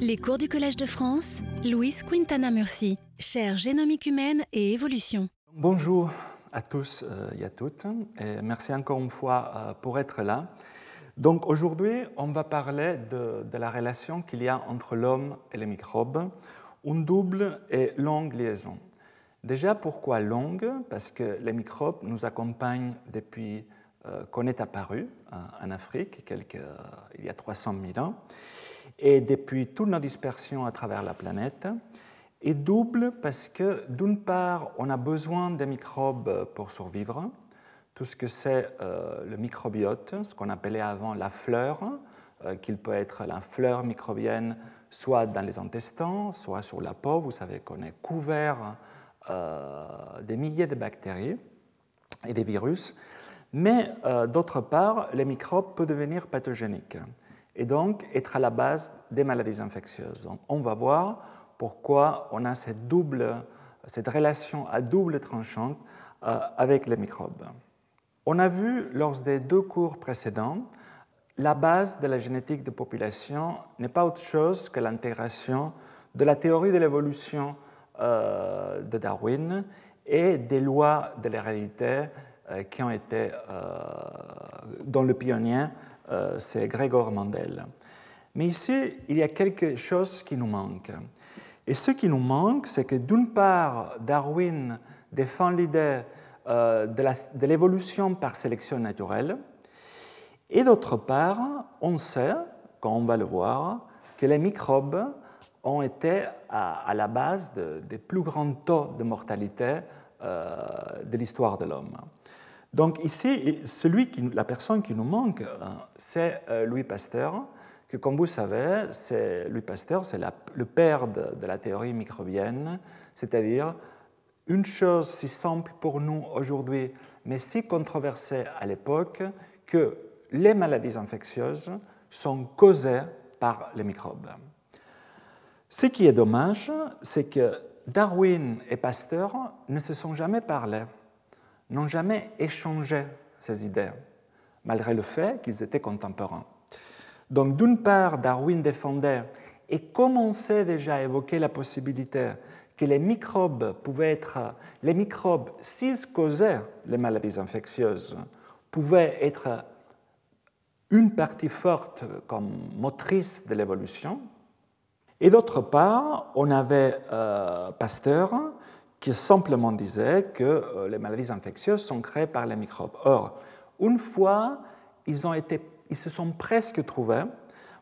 Les cours du Collège de France, Louise Quintana Murci, chaire génomique humaine et évolution. Bonjour à tous euh, et à toutes, merci encore une fois euh, pour être là. Donc aujourd'hui, on va parler de, la relation qu'il y a entre l'homme et les microbes, une double et longue liaison. Déjà, pourquoi longue? Parce que les microbes nous accompagnent depuis euh, qu'on est apparu en Afrique, il y a 300 000 ans, et depuis toute nos dispersions à travers la planète. Et double parce que, d'une part, on a besoin des microbes pour survivre, tout ce que c'est euh, le microbiote, ce qu'on appelait avant la fleur, euh, qu'il peut être la fleur microbienne soit dans les intestins, soit sur la peau. Vous savez qu'on est couvert des milliers de bactéries et des virus. Mais euh, d'autre part, les microbes peuvent devenir pathogéniques et donc être à la base des maladies infectieuses. On va voir pourquoi on a cette, double, cette relation à double tranchante euh, avec les microbes. On a vu lors des deux cours précédents, la base de la génétique de population n'est pas autre chose que l'intégration de la théorie de l'évolution euh, de Darwin et des lois de l'hérédité euh, qui ont été, euh, dont le pionnier, c'est Gregor Mendel. Mais ici, il y a quelque chose qui nous manque. Et ce qui nous manque, c'est que d'une part, Darwin défend l'idée de l'évolution par sélection naturelle, et d'autre part, on sait, quand on va le voir, que les microbes ont été à, la base des plus grands taux de mortalité de l'histoire de l'homme. Donc ici, celui qui, la personne qui nous manque, euh, c'est euh, Louis Pasteur, que comme vous savez, c'est Louis Pasteur, c'est le père de, la théorie microbienne, c'est-à-dire une chose si simple pour nous aujourd'hui, mais si controversée à l'époque, que les maladies infectieuses sont causées par les microbes. Ce qui est dommage, c'est que Darwin et Pasteur ne se sont jamais parlé n'ont jamais échangé ces idées, malgré le fait qu'ils étaient contemporains. Donc d'une part, Darwin défendait et commençait déjà à évoquer la possibilité que les microbes pouvaient être, les microbes, s'ils causaient les maladies infectieuses, pouvaient être une partie forte comme motrice de l'évolution? Et d'autre part, on avait euh, Pasteur qui simplement disait que euh, les maladies infectieuses sont créées par les microbes. Or, une fois, ils, ont été, ils se sont presque trouvés,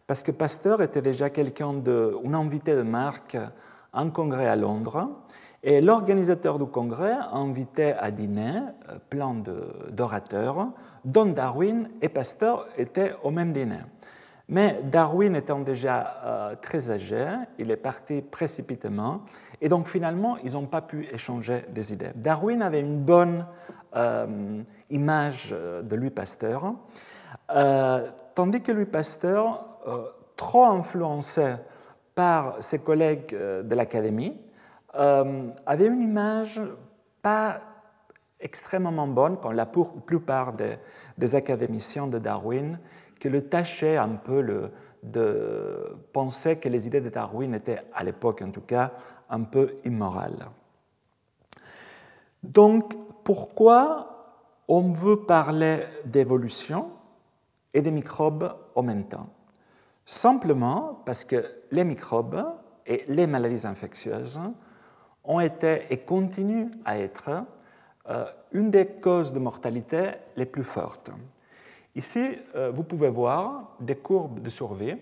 parce que Pasteur était déjà quelqu'un un invité de marque à un congrès à Londres, et l'organisateur du congrès a invité à dîner euh, plein d'orateurs, dont Darwin et Pasteur étaient au même dîner. Mais Darwin étant déjà euh, très âgé, il est parti précipitamment, et donc finalement, ils n'ont pas pu échanger des idées. Darwin avait une bonne euh, image euh, de Louis Pasteur, tandis que Louis Pasteur, trop influencé par ses collègues de l'Académie, avait une image pas extrêmement bonne, comme la plupart des, des académiciens de Darwin, que le tâchait un peu de penser que les idées de Darwin étaient, à l'époque en tout cas, un peu immorales. Donc, pourquoi on veut parler d'évolution et des microbes en même temps? Simplement parce que les microbes et les maladies infectieuses ont été et continuent à être euh, une des causes de mortalité les plus fortes. Ici, euh, vous pouvez voir des courbes de survie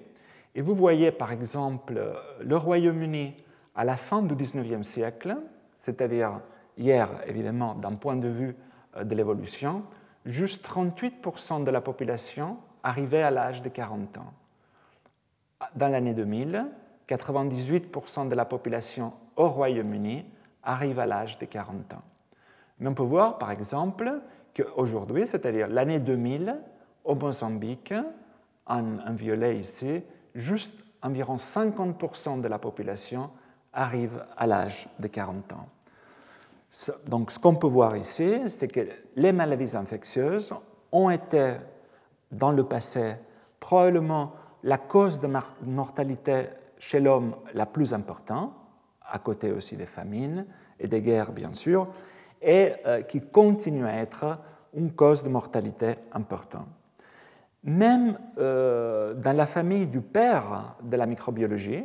et vous voyez par exemple le Royaume-Uni à la fin du XIXe siècle, c'est-à-dire hier évidemment d'un point de vue euh, de l'évolution, juste 38% de la population arrivait à l'âge de 40 ans. Dans l'année 2000, 98% de la population au Royaume-Uni arrive à l'âge de 40 ans. Mais on peut voir par exemple qu'aujourd'hui, c'est-à-dire l'année 2000, au Mozambique, en, violet ici, juste environ 50% de la population arrive à l'âge de 40 ans. Donc ce qu'on peut voir ici, c'est que les maladies infectieuses ont été dans le passé probablement la cause de mortalité chez l'homme la plus importante, à côté aussi des famines et des guerres bien sûr, et euh, qui continue à être une cause de mortalité importante. Même euh, dans la famille du père de la microbiologie,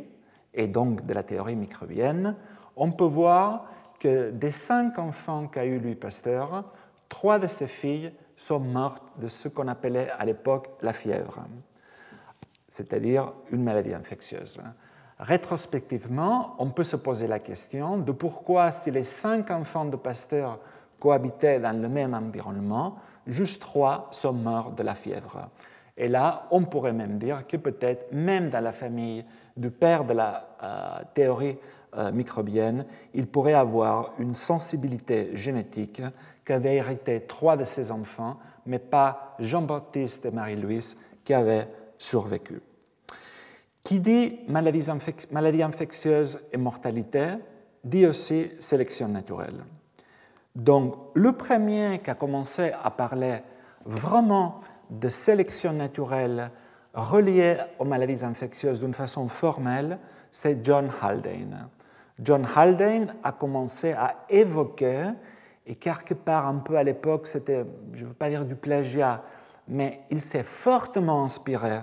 et donc de la théorie microbienne, on peut voir que des cinq enfants qu'a eu Louis Pasteur, trois de ses filles sont mortes de ce qu'on appelait à l'époque la fièvre, c'est-à-dire une maladie infectieuse. Rétrospectivement, on peut se poser la question de pourquoi, si les cinq enfants de Pasteur cohabitaient dans le même environnement, juste trois sont morts de la fièvre. Et là, on pourrait même dire que peut-être, même dans la famille du père de la euh, théorie euh, microbienne, il pourrait avoir une sensibilité génétique qu'avaient hérité trois de ses enfants, mais pas Jean-Baptiste et Marie-Louise qui avaient survécu. Qui dit maladie, maladie infectieuse et mortalité dit aussi sélection naturelle. Donc le premier qui a commencé à parler vraiment de sélection naturelle reliée aux maladies infectieuses d'une façon formelle, c'est John Haldane. John Haldane a commencé à évoquer, et quelque part un peu à l'époque, c'était, je ne veux pas dire du plagiat, mais il s'est fortement inspiré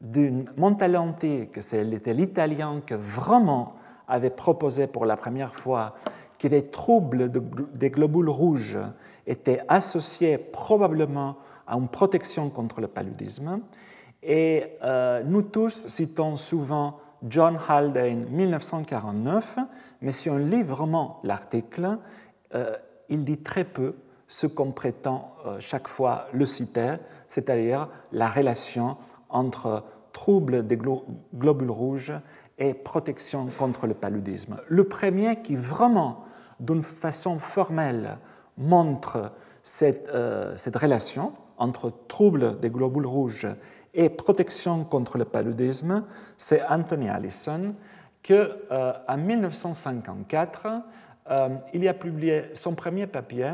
d'une Montalanti, c'était l'italien que vraiment avait proposé pour la première fois que les troubles des globules rouges étaient associés probablement à une protection contre le paludisme. Et euh, nous tous citons souvent John Haldane 1949, mais si on lit vraiment l'article, euh, il dit très peu ce qu'on prétend euh, chaque fois le citer, c'est-à-dire la relation entre troubles des globules rouges et protection contre le paludisme. Le premier qui vraiment, d'une façon formelle, montre cette, cette relation entre troubles des globules rouges et protection contre le paludisme, c'est Anthony Allison, que euh, en 1954, euh, il a publié son premier papier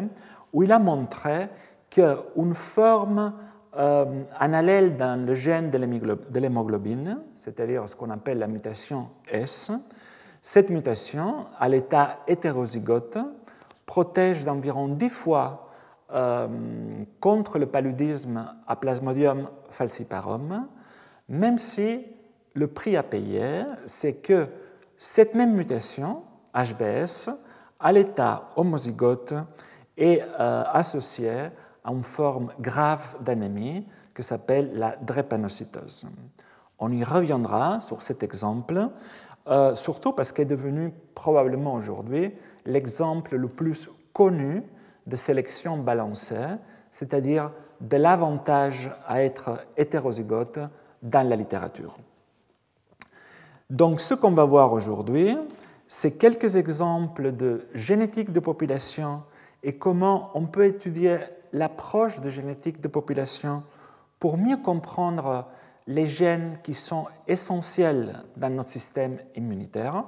où il a montré qu'une forme euh, allèle dans le gène de l'hémoglobine, c'est-à-dire ce qu'on appelle la mutation S, cette mutation, à l'état hétérozygote, protège d'environ 10 fois euh, contre le paludisme à Plasmodium falciparum, même si le prix à payer, c'est que cette même mutation, HBS, à l'état homozygote, est euh, associée à une forme grave d'anémie qui s'appelle la drépanocytose. On y reviendra sur cet exemple, euh, surtout parce qu'il est devenu probablement aujourd'hui l'exemple le plus connu de sélection balancée, c'est-à-dire de l'avantage à être hétérozygote dans la littérature. Donc ce qu'on va voir aujourd'hui, c'est quelques exemples de génétique de population et comment on peut étudier l'approche de génétique de population pour mieux comprendre les gènes qui sont essentiels dans notre système immunitaire.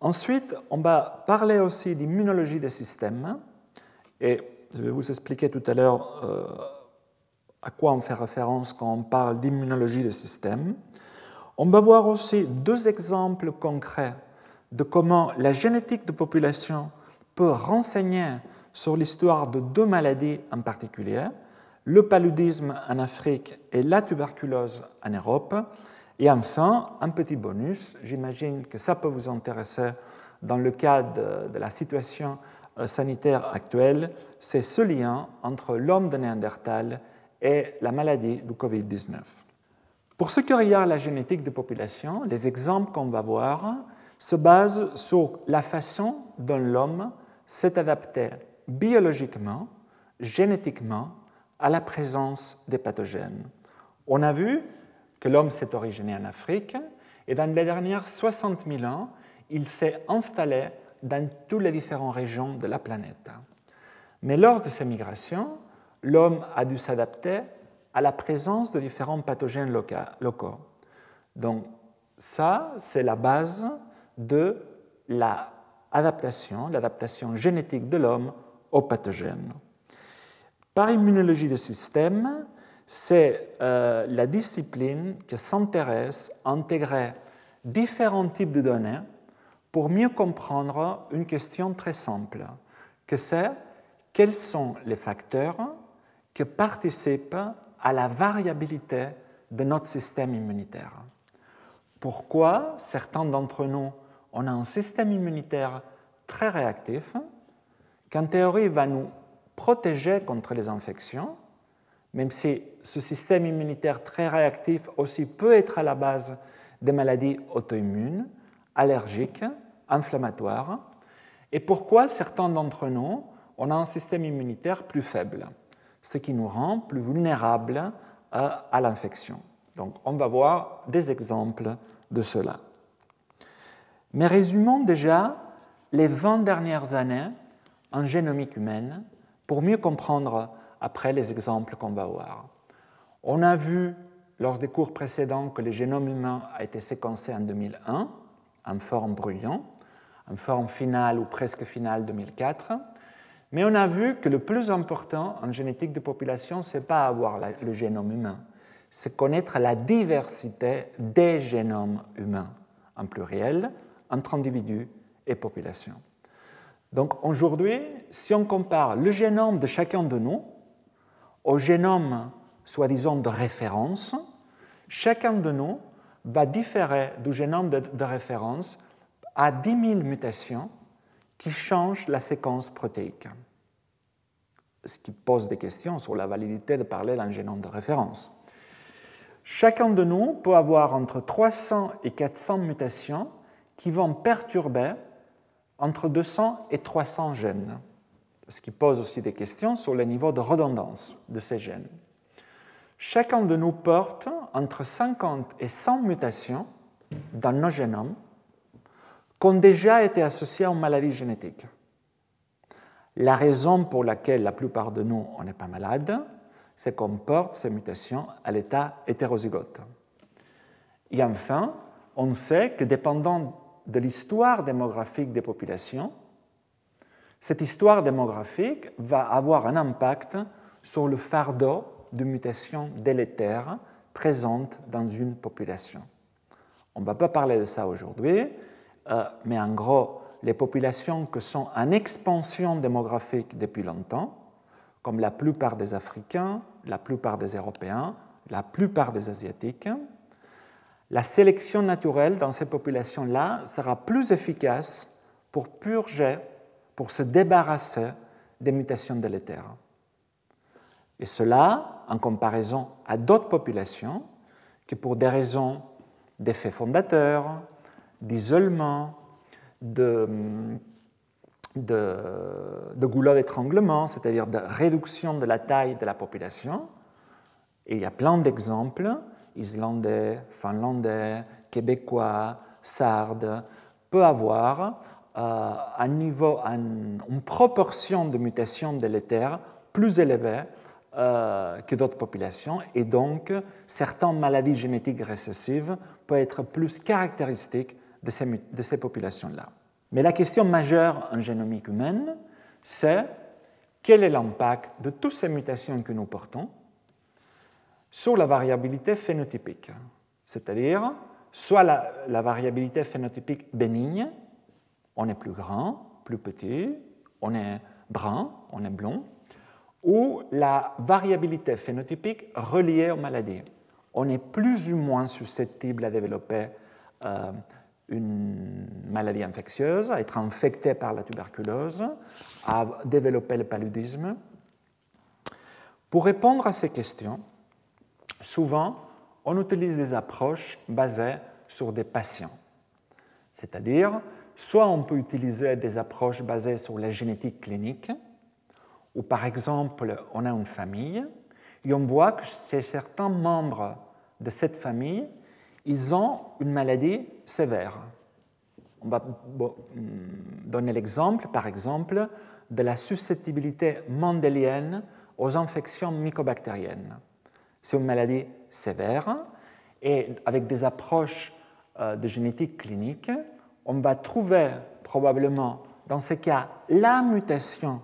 Ensuite, on va parler aussi d'immunologie des systèmes et je vais vous expliquer tout à l'heure euh, à quoi on fait référence quand on parle d'immunologie des systèmes. On va voir aussi deux exemples concrets de comment la génétique de population peut renseigner sur l'histoire de deux maladies en particulier, le paludisme en Afrique et la tuberculose en Europe. Et enfin, un petit bonus, j'imagine que ça peut vous intéresser dans le cadre de la situation sanitaire actuelle, c'est ce lien entre l'homme de Néandertal et la maladie du Covid-19. Pour ce qui regarde la génétique des populations, les exemples qu'on va voir se basent sur la façon dont l'homme s'est adapté biologiquement, génétiquement, à la présence des pathogènes. On a vu que l'homme s'est originé en Afrique et dans les dernières 60 000 ans, il s'est installé dans toutes les différentes régions de la planète. Mais lors de ces migrations, l'homme a dû s'adapter à la présence de différents pathogènes locaux. Donc ça, c'est la base de l'adaptation, l'adaptation génétique de l'homme aux pathogènes. Par immunologie des systèmes, c'est euh, la discipline qui s'intéresse à intégrer différents types de données pour mieux comprendre une question très simple, que c'est quels sont les facteurs qui participent à la variabilité de notre système immunitaire? Pourquoi certains d'entre nous ont un système immunitaire très réactif, qu'en théorie va nous protéger contre les infections, même si ce système immunitaire très réactif aussi peut être à la base des maladies auto-immunes, allergiques, inflammatoires, et pourquoi certains d'entre nous ont un système immunitaire plus faible, ce qui nous rend plus vulnérables à, l'infection. Donc on va voir des exemples de cela. Mais résumons déjà les 20 dernières années en génomique humaine pour mieux comprendre après les exemples qu'on va voir. On a vu lors des cours précédents que le génome humain a été séquencé en 2001 en forme brouillon, en forme finale ou presque finale 2004. Mais on a vu que le plus important en génétique de population, ce n'est pas avoir le génome humain, c'est connaître la diversité des génomes humains en pluriel entre individus et populations. Donc aujourd'hui, si on compare le génome de chacun de nous au génome soi-disant de référence, chacun de nous va différer du génome de, référence à 10 000 mutations qui changent la séquence protéique. Ce qui pose des questions sur la validité de parler d'un génome de référence. Chacun de nous peut avoir entre 300 et 400 mutations qui vont perturber entre 200 et 300 gènes, ce qui pose aussi des questions sur le niveau de redondance de ces gènes. Chacun de nous porte entre 50 et 100 mutations dans nos génomes qui ont déjà été associées aux maladies génétiques. La raison pour laquelle la plupart de nous, on n'est pas malade, c'est qu'on porte ces mutations à l'état hétérozygote. Et enfin, on sait que dépendant de l'histoire démographique des populations, cette histoire démographique va avoir un impact sur le fardeau de mutations délétères présentes dans une population. On ne va pas parler de ça aujourd'hui, euh, mais en gros, les populations qui sont en expansion démographique depuis longtemps comme la plupart des Africains, la plupart des Européens, la plupart des Asiatiques, la sélection naturelle dans ces populations-là sera plus efficace pour purger, pour se débarrasser des mutations délétères. Et cela en comparaison à d'autres populations qui, pour des raisons d'effet fondateur, d'isolement, de de, goulot d'étranglement, c'est-à-dire de réduction de la taille de la population. Il y a plein d'exemples, islandais, finlandais, québécois, sardes, peut avoir euh, un niveau, une proportion de mutations délétères plus élevée euh, que d'autres populations, et donc certaines maladies génétiques récessives peuvent être plus caractéristiques de ces, de ces populations-là. Mais la question majeure en génomique humaine, c'est quel est l'impact de toutes ces mutations que nous portons sur la variabilité phénotypique, c'est-à-dire soit la, variabilité phénotypique bénigne, on est plus grand, plus petit, on est brun, on est blond, ou la variabilité phénotypique reliée aux maladies. On est plus ou moins susceptible à développer euh, une maladie infectieuse, à être infecté par la tuberculose, à développer le paludisme. Pour répondre à ces questions, souvent, on utilise des approches basées sur des patients. C'est-à-dire, soit on peut utiliser des approches basées sur la génétique clinique, ou par exemple, on a une famille, et on voit que chez certains membres de cette famille, ils ont une maladie sévère. On va hmm, donner l'exemple, par exemple, de la susceptibilité mendélienne aux infections mycobactériennes. C'est une maladie sévère et avec des approches euh, de génétique clinique, on va trouver probablement dans ce cas la mutation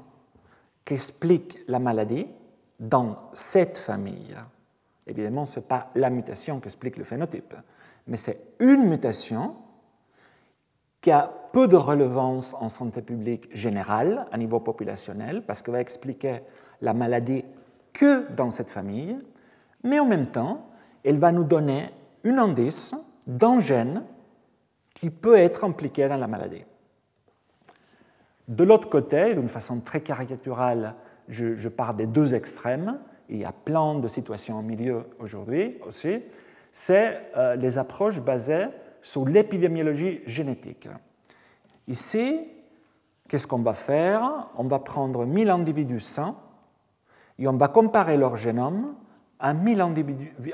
qui explique la maladie dans cette famille. Évidemment, ce n'est pas la mutation qui explique le phénotype, mais c'est une mutation qui a peu de relevance en santé publique générale, à niveau populationnel, parce qu'elle va expliquer la maladie que dans cette famille, mais en même temps, elle va nous donner un indice d'un gène qui peut être impliqué dans la maladie. De l'autre côté, d'une façon très caricaturale, je, je pars des deux extrêmes, il y a plein de situations au milieu aujourd'hui aussi, c'est euh, les approches basées sur l'épidémiologie génétique. Ici, qu'est-ce qu'on va faire? On va prendre 1000 individus sains et on va comparer leur génome à 1000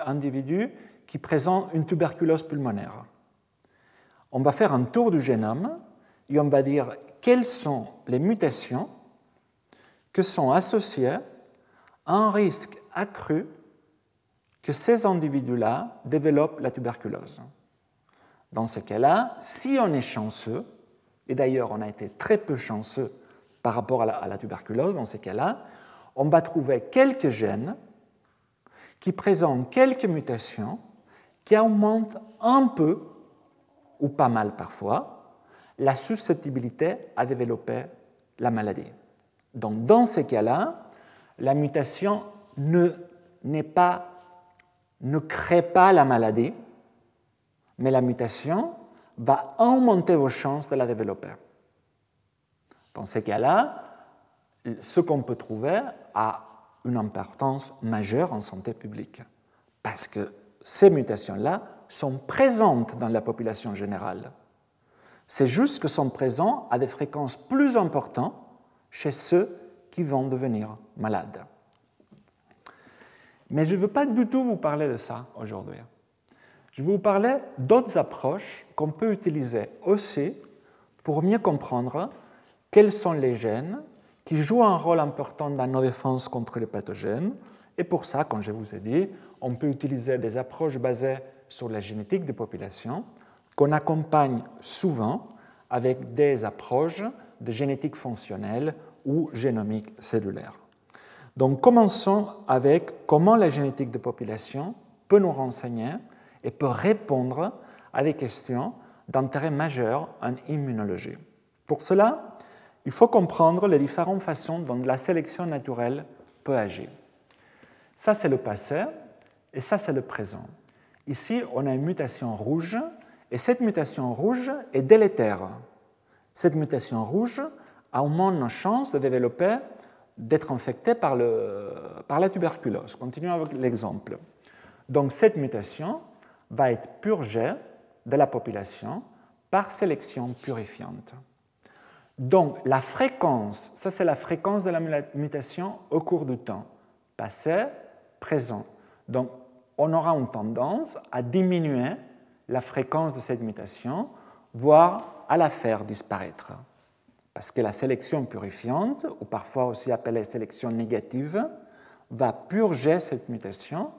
individus, qui présentent une tuberculose pulmonaire. On va faire un tour du génome et on va dire quelles sont les mutations que sont associées un risque accru que ces individus-là développent la tuberculose. Dans ce cas-là, si on est chanceux, et d'ailleurs on a été très peu chanceux par rapport à la, à la tuberculose dans ces cas-là, on va trouver quelques gènes qui présentent quelques mutations qui augmentent un peu, ou pas mal parfois, la susceptibilité à développer la maladie. Donc dans ces cas-là, la mutation ne, pas, ne crée pas la maladie, mais la mutation va augmenter vos chances de la développer. Dans ces cas-là, ce qu'on peut trouver a une importance majeure en santé publique, parce que ces mutations-là sont présentes dans la population générale. C'est juste que sont présents à des fréquences plus importantes chez ceux qui vont devenir malades. Mais je ne veux pas du tout vous parler de ça aujourd'hui. Je vais vous parler d'autres approches qu'on peut utiliser aussi pour mieux comprendre quels sont les gènes qui jouent un rôle important dans nos défenses contre les pathogènes. Et pour ça, comme je vous ai dit, on peut utiliser des approches basées sur la génétique des populations qu'on accompagne souvent avec des approches de génétique fonctionnelle ou génomique cellulaire. Donc commençons avec comment la génétique de population peut nous renseigner et peut répondre à des questions d'intérêt majeur en immunologie. Pour cela, il faut comprendre les différentes façons dont la sélection naturelle peut agir. Ça, c'est le passé et ça, c'est le présent. Ici, on a une mutation rouge et cette mutation rouge est délétère. Cette mutation rouge augmente nos chances de développer d'être infecté par, le, par la tuberculose. Continuons avec l'exemple. Donc cette mutation va être purgée de la population par sélection purifiante. Donc la fréquence, ça c'est la fréquence de la mutation au cours du temps, passé, présent. Donc on aura une tendance à diminuer la fréquence de cette mutation, voire à la faire disparaître parce que la sélection purifiante, ou parfois aussi appelée sélection négative, va purger cette mutation,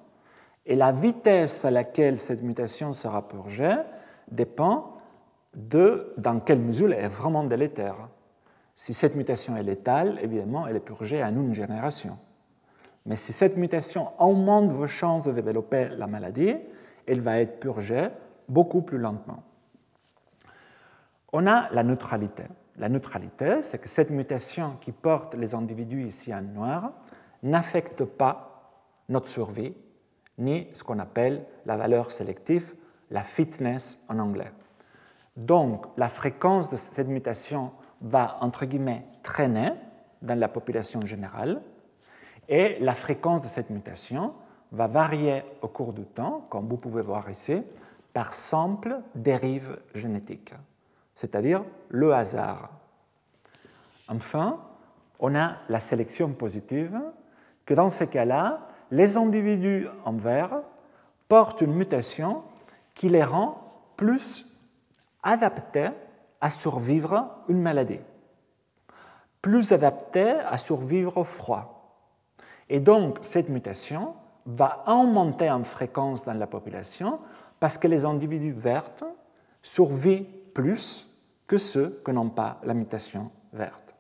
et la vitesse à laquelle cette mutation sera purgée dépend de dans quelle mesure elle est vraiment délétère. Si cette mutation est létale, évidemment, elle est purgée en une génération. Mais si cette mutation augmente vos chances de développer la maladie, elle va être purgée beaucoup plus lentement. On a la neutralité. La neutralité, c'est que cette mutation qui porte les individus ici en noir n'affecte pas notre survie, ni ce qu'on appelle la valeur sélective, la fitness en anglais. Donc, la fréquence de cette mutation va, entre guillemets, traîner dans la population générale, et la fréquence de cette mutation va varier au cours du temps, comme vous pouvez voir ici, par simple dérive génétique c'est-à-dire le hasard. Enfin, on a la sélection positive, que dans ce cas-là, les individus en vert portent une mutation qui les rend plus adaptés à survivre une maladie, plus adaptés à survivre au froid. Et donc, cette mutation va augmenter en fréquence dans la population parce que les individus verts survivent plus que ceux que n'ont pas la mutation verte.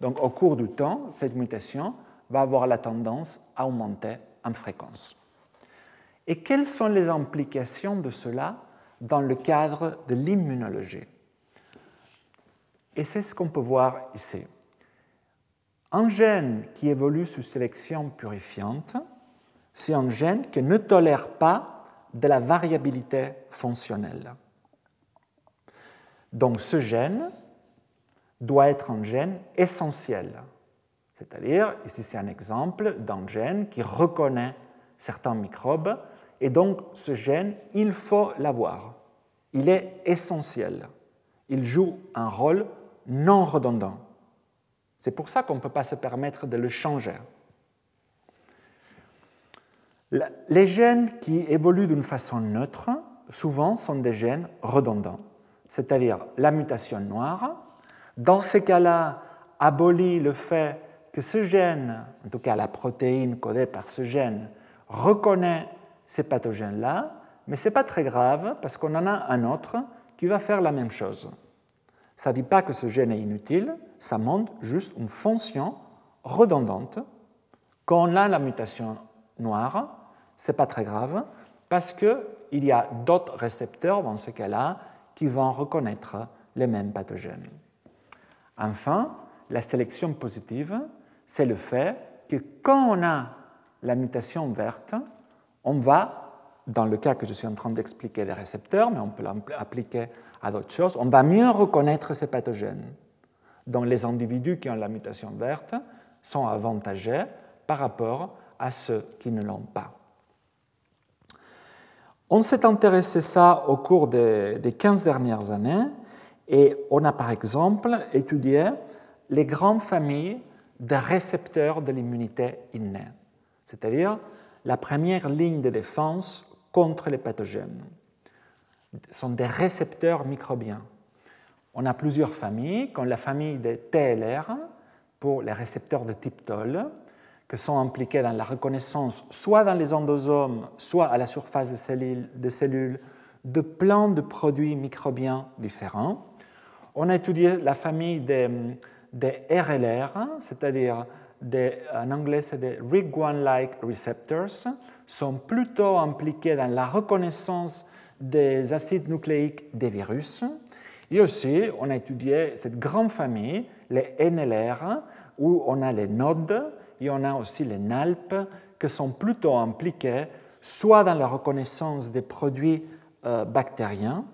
Donc au cours du temps, cette mutation va avoir la tendance à augmenter en fréquence. Et quelles sont les implications de cela dans le cadre de l'immunologie? Et c'est ce qu'on peut voir ici. Un gène qui évolue sous sélection purifiante, c'est un gène qui ne tolère pas de la variabilité fonctionnelle. Donc ce gène doit être un gène essentiel. C'est-à-dire, ici c'est un exemple d'un gène qui reconnaît certains microbes, et donc ce gène, il faut l'avoir. Il est essentiel. Il joue un rôle non redondant. C'est pour ça qu'on ne peut pas se permettre de le changer. Les gènes qui évoluent d'une façon neutre, souvent, sont des gènes redondants, c'est-à-dire la mutation noire. Dans ces cas-là, abolit le fait que ce gène, en tout cas la protéine codée par ce gène, reconnaît ces pathogènes-là, mais ce n'est pas très grave parce qu'on en a un autre qui va faire la même chose. Ça ne dit pas que ce gène est inutile, ça montre juste une fonction redondante. Quand on a la mutation noire, ce n'est pas très grave parce qu'il y a d'autres récepteurs dans ce cas-là qui vont reconnaître les mêmes pathogènes. Enfin, la sélection positive, c'est le fait que quand on a la mutation verte, on va, dans le cas que je suis en train d'expliquer les récepteurs, mais on peut l'appliquer à d'autres choses, on va mieux reconnaître ces pathogènes. Donc les individus qui ont la mutation verte sont avantagés par rapport à ceux qui ne l'ont pas. On s'est intéressé à ça au cours des, des 15 dernières années et on a par exemple étudié les grandes familles de récepteurs de l'immunité innée, c'est-à-dire la première ligne de défense contre les pathogènes sont des récepteurs microbiens. On a plusieurs familles, comme la famille des TLR pour les récepteurs de type TOL, qui sont impliqués dans la reconnaissance soit dans les endosomes, soit à la surface des cellules, de plein de produits microbiens différents. On a étudié la famille des, RLR, c'est-à-dire en anglais c'est des RIG1-like receptors, sont plutôt impliqués dans la reconnaissance des acides nucléiques des virus. Et aussi, on a étudié cette grande famille, les NLR, où on a les nodes et on a aussi les NALP, qui sont plutôt impliqués soit dans la reconnaissance des produits euh, bactériens,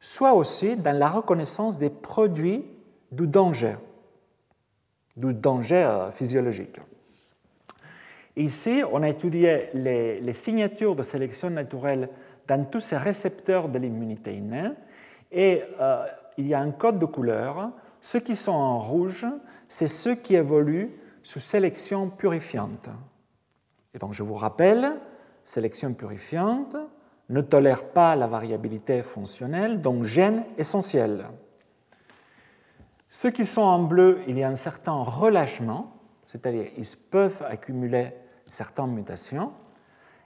soit aussi dans la reconnaissance des produits du danger, du danger euh, physiologique. Ici, on a étudié les, les signatures de sélection naturelle dans tous ces récepteurs de l'immunité innée. Et euh, il y a un code de couleur. Ceux qui sont en rouge, c'est ceux qui évoluent sous sélection purifiante. Et donc je vous rappelle, sélection purifiante ne tolère pas la variabilité fonctionnelle, donc gène essentiel. Ceux qui sont en bleu, il y a un certain relâchement, c'est-à-dire ils peuvent accumuler certaines mutations.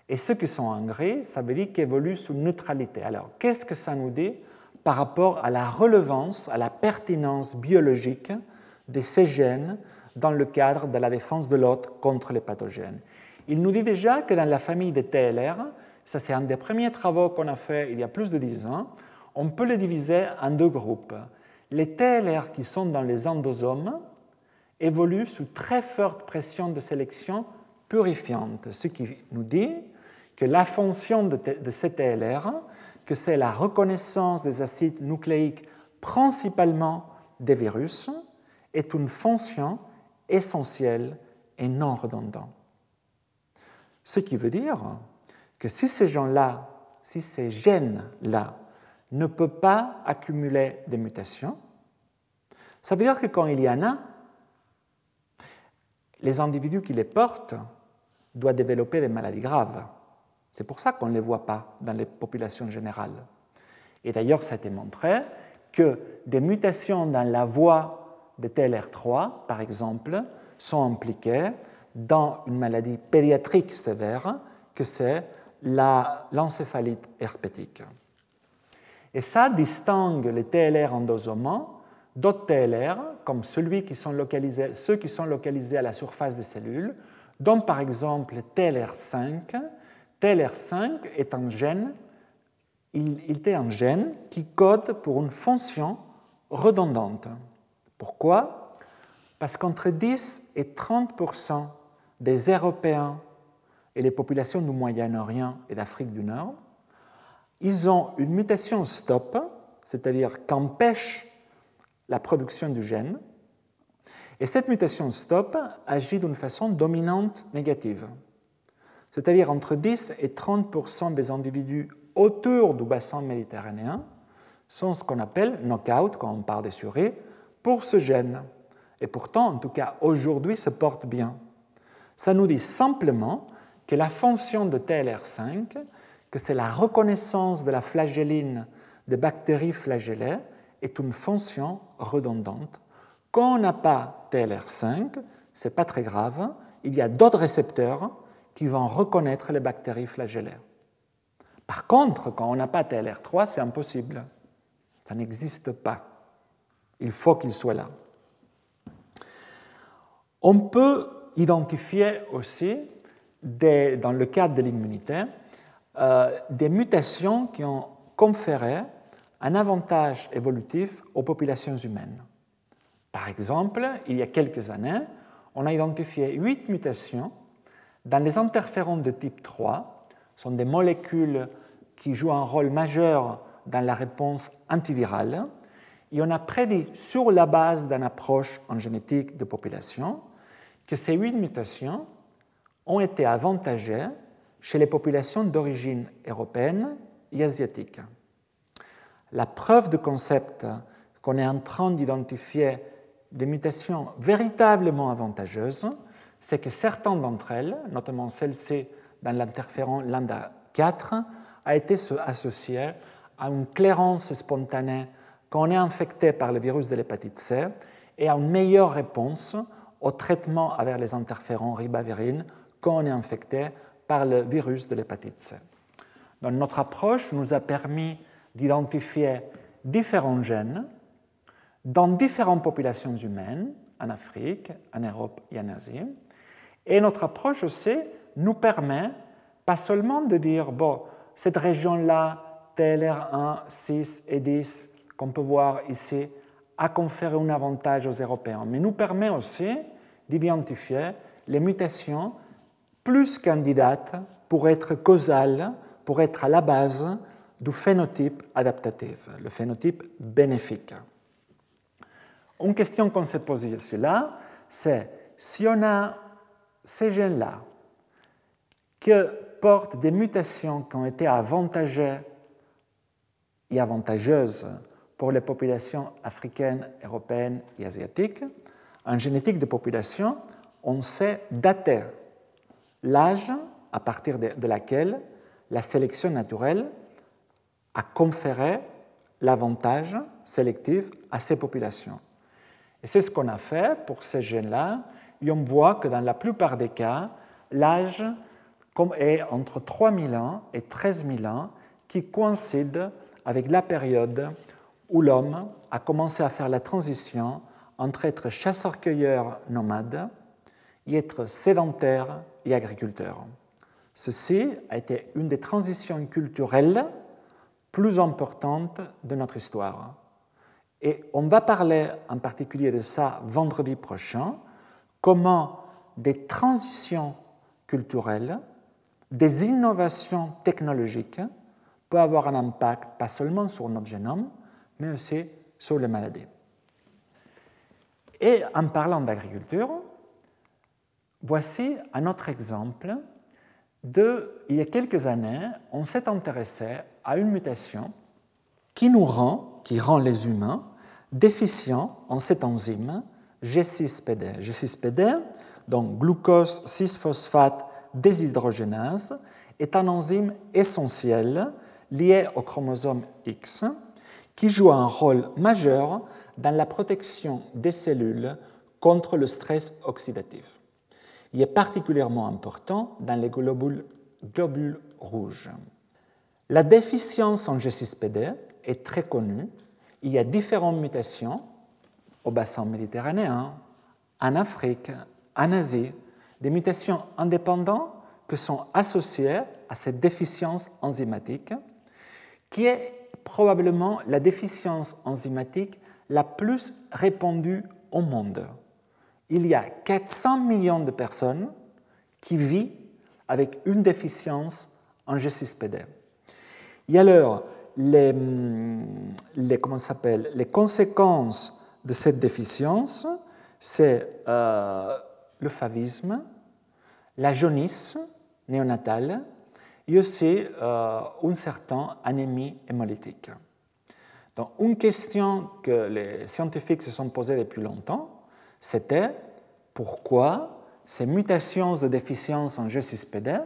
Et ceux qui sont en gris, ça veut dire qu'ils évoluent sous neutralité. Alors, qu'est-ce que ça nous dit par rapport à la relevance, à la pertinence biologique de ces gènes dans le cadre de la défense de l'autre contre les pathogènes Il nous dit déjà que dans la famille des TLR, ça c'est un des premiers travaux qu'on a fait il y a plus de dix ans, on peut les diviser en deux groupes. Les TLR qui sont dans les endosomes évoluent sous très forte pression de sélection purifiante, ce qui nous dit que la fonction de, de TLR, que c'est la reconnaissance des acides nucléiques principalement des virus, est une fonction essentielle et non redondante. Ce qui veut dire que si ces gens-là, si ces gènes-là ne peuvent pas accumuler des mutations, ça veut dire que quand il y en a, les individus qui les portent doivent développer des maladies graves. C'est pour ça qu'on ne les voit pas dans les populations générales. Et d'ailleurs, ça a été montré que des mutations dans la voie de TLR3, par exemple, sont impliquées dans une maladie pédiatrique sévère, que c'est l'encéphalite herpétique. Et ça distingue les TLR endosomants d'autres TLR, comme qui sont localisés, ceux qui sont localisés à la surface des cellules, dont par exemple TLR5, TLR5 est un gène il, était un gène qui code pour une fonction redondante. Pourquoi? Parce qu'entre 10 et 30% des Européens et les populations du Moyen-Orient et d'Afrique du Nord, ils ont une mutation stop, c'est-à-dire qu'empêche la production du gène, et cette mutation stop agit d'une façon dominante négative. C'est-à-dire entre 10 et 30% des individus autour du bassin méditerranéen sont ce qu'on appelle knockout, quand on parle des souris, pour ce gène. Et pourtant, en tout cas aujourd'hui, se porte bien. Ça nous dit simplement que la fonction de TLR5, que c'est la reconnaissance de la flagelline des bactéries flagellées, est une fonction redondante. Quand on n'a pas TLR5, ce n'est pas très grave, il y a d'autres récepteurs qui vont reconnaître les bactéries flagellaires. Par contre, quand on n'a pas TLR3, c'est impossible. Ça n'existe pas. Il faut qu'il soit là. On peut identifier aussi, dans le cadre de l'immunité, euh, des mutations qui ont conféré un avantage évolutif aux populations humaines. Par exemple, il y a quelques années, on a identifié huit mutations dans les interférons de type 3. Ce sont des molécules qui jouent un rôle majeur dans la réponse antivirale. Et on a prédit, sur la base d'une approche en génétique de population, que ces huit mutations ont été avantagées chez les populations d'origine européenne et asiatique. La preuve de concept qu'on est en train d'identifier des mutations véritablement avantageuses, c'est que certaines d'entre elles, notamment celle-ci dans l'interféron lambda 4, a été associée à une clairance spontanée quand on est infecté par le virus de l'hépatite C et à une meilleure réponse au traitement avec les interférons ribavirine quand on est infecté par le virus de l'hépatite C. Donc, notre approche nous a permis d'identifier différents gènes dans différentes populations humaines, en Afrique, en Europe et en Asie. Et notre approche aussi nous permet pas seulement de dire, bon, cette région-là, TLR1, 6 et 10, qu'on peut voir ici, a conféré un avantage aux Européens, mais nous permet aussi d'identifier les mutations plus candidates pour être causales, pour être à la base du phénotype adaptatif, le phénotype bénéfique. Une question qu'on s'est posée ici là, c'est si on a ces gènes-là qui portent des mutations qui ont été avantagées et avantageuses pour les populations africaines, européennes et asiatiques, en génétique de population, on sait dater l'âge à partir de laquelle la sélection naturelle a conféré l'avantage sélectif à ces populations. Et c'est ce qu'on a fait pour ces gènes-là et on voit que dans la plupart des cas, l'âge est entre 3000 ans et 13 000 ans, qui coïncide avec la période où l'homme a commencé à faire la transition entre être chasseur-cueilleur nomade et être sédentaire et agriculteur. Ceci a été une des transitions culturelles plus importantes de notre histoire. Et on va parler en particulier de ça vendredi prochain, comment des transitions culturelles, des innovations technologiques peuvent avoir un impact pas seulement sur notre génome, mais aussi sur les maladies. Et en parlant d'agriculture, voici un autre exemple de, il y a quelques années, on s'est intéressé à une mutation qui nous rend, qui rend les humains déficients en cette enzyme G6PD. G6PD, donc glucose 6-phosphate déshydrogénase, est un enzyme essentiel lié au chromosome X qui joue un rôle majeur dans la protection des cellules contre le stress oxydatif. Il est particulièrement important dans les globules, rouges. La déficience en G6PD est très connue. Il y a différentes mutations au bassin méditerranéen, en Afrique, en Asie, des mutations indépendantes qui sont associées à cette déficience enzymatique, qui est probablement la déficience enzymatique la plus répandue au monde. Il y a 400 millions de personnes qui vivent avec une déficience en G6PD. Et alors, les, comment s'appelle, les conséquences de cette déficience, c'est euh, le favisme, la jaunisse néonatale et aussi euh, une certaine anémie hémolytique. Donc, une question que les scientifiques se sont posées depuis longtemps, c'était pourquoi ces mutations de déficience en G6PD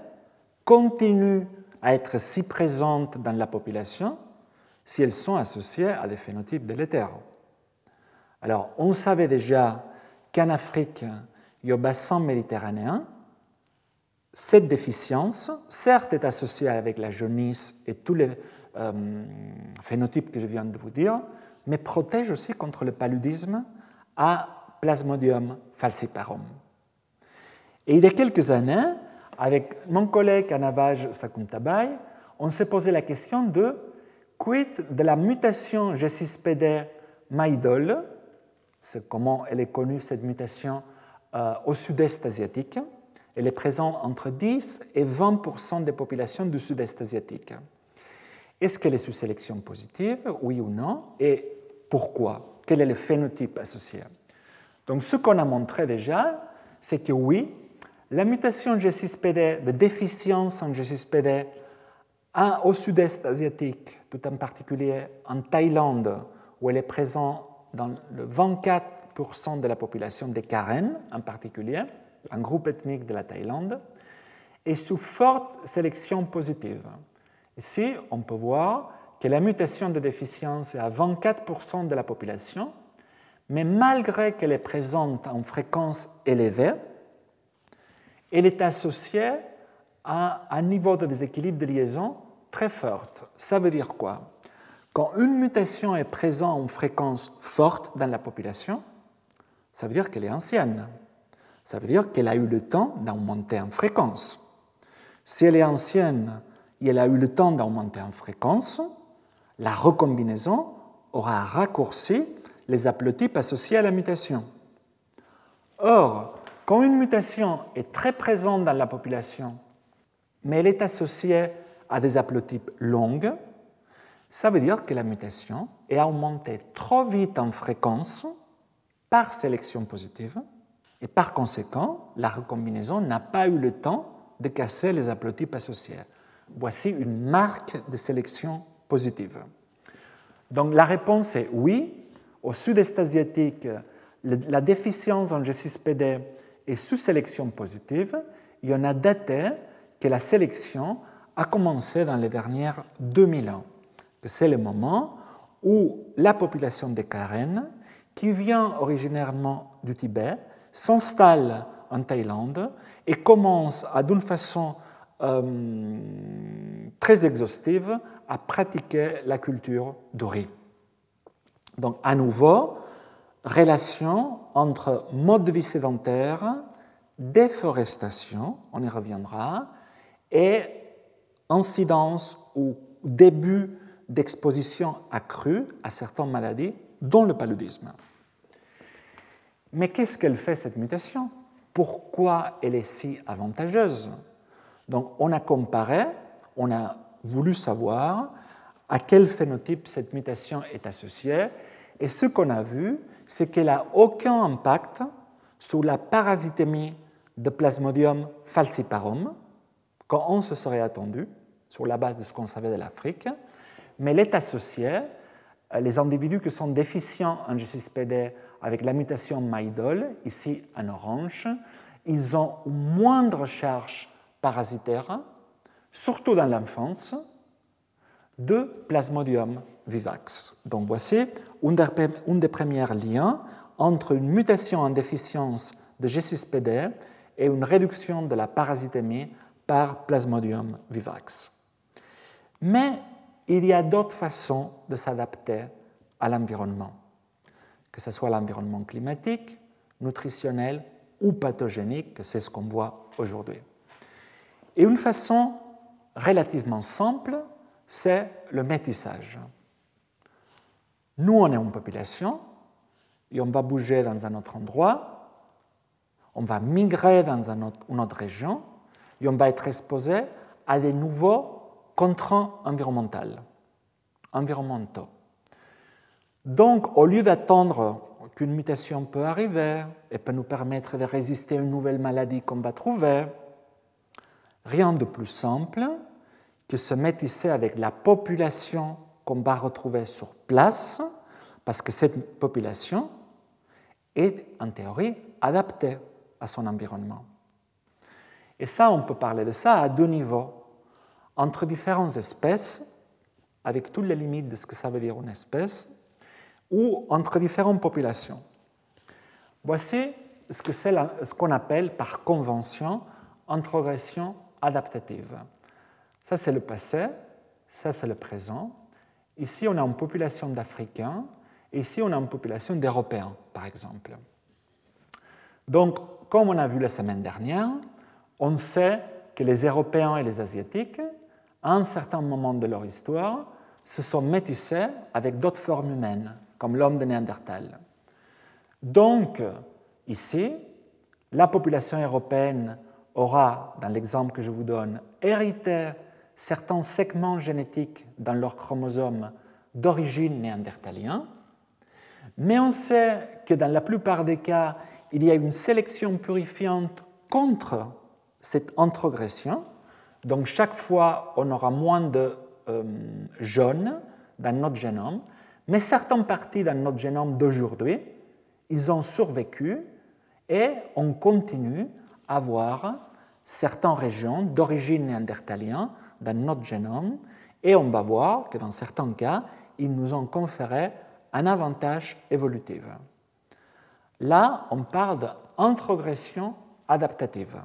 continuent à être si présentes dans la population si elles sont associées à des phénotypes délétères. Alors, on savait déjà qu'en Afrique et au bassin méditerranéen, cette déficience, certes, est associée avec la jaunisse et tous les euh, phénotypes que je viens de vous dire, mais protège aussi contre le paludisme à Plasmodium falciparum. Et il y a quelques années, avec mon collègue Anavaj Sakuntabay, on s'est posé la question de quid de la mutation G6PD Maidol, c'est comment elle est connue cette mutation euh, au sud-est asiatique. Elle est présente entre 10 et 20% des populations du sud-est asiatique. Est-ce qu'elle est sous sélection positive, oui ou non? Et pourquoi? Quel est le phénotype associé? Donc ce qu'on a montré déjà, c'est que oui, la mutation G6PD, de déficience en G6PD au sud-est asiatique, tout en particulier en Thaïlande, où elle est présente dans le 24% de la population des Karen en particulier, un groupe ethnique de la Thaïlande, est sous forte sélection positive. Ici, on peut voir que la mutation de déficience est à 24% de la population, mais malgré qu'elle est présente en fréquence élevée, elle est associée à un niveau de déséquilibre de liaison très fort. Ça veut dire quoi? Quand une mutation est présente en fréquence forte dans la population, ça veut dire qu'elle est ancienne. Ça veut dire qu'elle a eu le temps d'augmenter en fréquence. Si elle est ancienne et elle a eu le temps d'augmenter en fréquence, la recombinaison aura raccourci les haplotypes associés à la mutation. Or, quand une mutation est très présente dans la population, mais elle est associée à des haplotypes longues, ça veut dire que la mutation est augmentée trop vite en fréquence par sélection positive, et par conséquent, la recombinaison n'a pas eu le temps de casser les haplotypes associés. Voici une marque de sélection positive. Donc la réponse est oui. Au sud-est asiatique, la déficience en G6PD et sous sélection positive, il y en a daté que la sélection a commencé dans les dernières 2000 ans, c'est le moment où la population des Karen, qui vient originairement du Tibet, s'installe en Thaïlande et commence d'une façon euh, très exhaustive à pratiquer la culture du riz. Donc à nouveau, relation entre mode de vie sédentaire, déforestation, on y reviendra, et incidence ou début d'exposition accrue à certaines maladies, dont le paludisme. Mais qu'est-ce qu'elle fait cette mutation? Pourquoi elle est si avantageuse? Donc on a comparé, on a voulu savoir à quel phénotype cette mutation est associée, et ce qu'on a vu, c'est qu'elle n'a aucun impact sur la parasitémie de Plasmodium falciparum, quand on se serait attendu, sur la base de ce qu'on savait de l'Afrique, mais elle est associée, les individus qui sont déficients en G6PD avec la mutation Maidol, ici en orange, ils ont une moindre charge parasitaire, surtout dans l'enfance, de Plasmodium vivax. Donc voici un des premiers liens entre une mutation en déficience de G6PD et une réduction de la parasitémie par Plasmodium vivax. Mais il y a d'autres façons de s'adapter à l'environnement, que ce soit l'environnement climatique, nutritionnel ou pathogénique, c'est ce qu'on voit aujourd'hui. Et une façon relativement simple, c'est le métissage. Nous, on est une population et on va bouger dans un autre endroit, on va migrer dans une autre région et on va être exposé à des nouveaux contraintes environnementales, environnementaux. Donc, au lieu d'attendre qu'une mutation peut arriver et peut nous permettre de résister à une nouvelle maladie qu'on va trouver, rien de plus simple que se métisser avec la population qu'on va retrouver sur place, parce que cette population est en théorie adaptée à son environnement. Et ça, on peut parler de ça à deux niveaux, entre différentes espèces, avec toutes les limites de ce que ça veut dire une espèce, ou entre différentes populations. Voici ce qu'on appelle par convention introgression adaptative. Ça, c'est le passé, ça, c'est le présent. Ici, on a une population d'Africains, ici, on a une population d'Européens, par exemple. Donc, comme on a vu la semaine dernière, on sait que les Européens et les Asiatiques, à un certain moment de leur histoire, se sont métissés avec d'autres formes humaines, comme l'homme de Néandertal. Donc, ici, la population européenne aura, dans l'exemple que je vous donne, hérité certains segments génétiques dans leur chromosome d'origine néandertalien, mais on sait que dans la plupart des cas, il y a une sélection purifiante contre cette introgression. Donc chaque fois, on aura moins de euh, jaunes dans notre génome, mais certaines parties dans notre génome d'aujourd'hui, ils ont survécu et on continue à avoir certaines régions d'origine néandertalienne dans notre génome et on va voir que dans certains cas, ils nous ont conféré un avantage évolutif. Là, on parle d'introgression adaptative.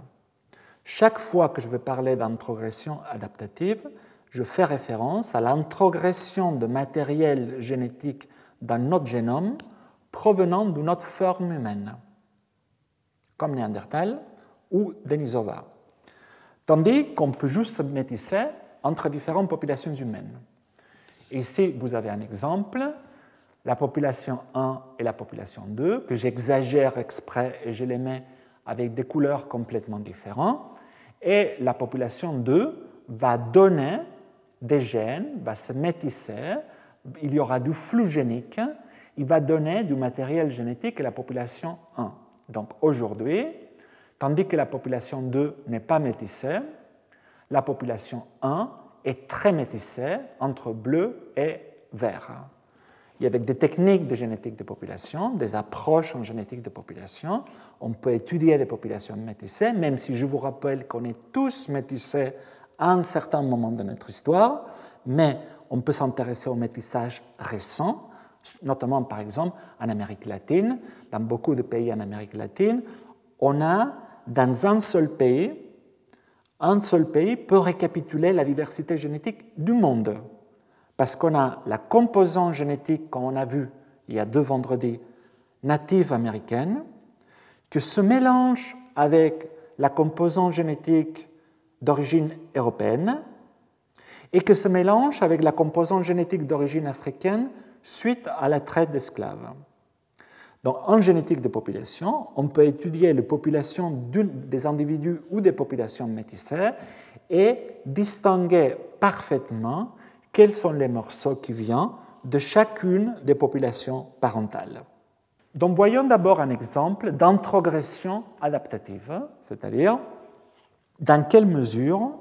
Chaque fois que je vais parler d'introgression adaptative, je fais référence à l'introgression de matériel génétique dans notre génome provenant d'une autre forme humaine, comme Néandertal ou Denisova. Tandis qu'on peut juste métisser entre différentes populations humaines. Ici, vous avez un exemple, la population 1 et la population 2, que j'exagère exprès et je les mets avec des couleurs complètement différentes. Et la population 2 va donner des gènes, va se métisser, il y aura du flux génique, il va donner du matériel génétique à la population 1. Donc aujourd'hui, tandis que la population 2 n'est pas métissée, la population 1 est très métissée entre bleu et vert. Et avec des techniques de génétique de population, des approches en génétique de population, on peut étudier des populations métissées, même si je vous rappelle qu'on est tous métissés à un certain moment de notre histoire, mais on peut s'intéresser au métissage récent, notamment par exemple en Amérique latine. Dans beaucoup de pays en Amérique latine, on a dans un seul pays, un seul pays peut récapituler la diversité génétique du monde. Parce qu'on a la composante génétique, comme on a vu il y a deux vendredis, native américaine, que se mélange avec la composante génétique d'origine européenne et que se mélange avec la composante génétique d'origine africaine suite à la traite d'esclaves. Donc, en génétique de population, on peut étudier les populations des individus ou des populations métissées et distinguer parfaitement quels sont les morceaux qui viennent de chacune des populations parentales. Donc, voyons d'abord un exemple d'introgression adaptative, c'est-à-dire dans quelle mesure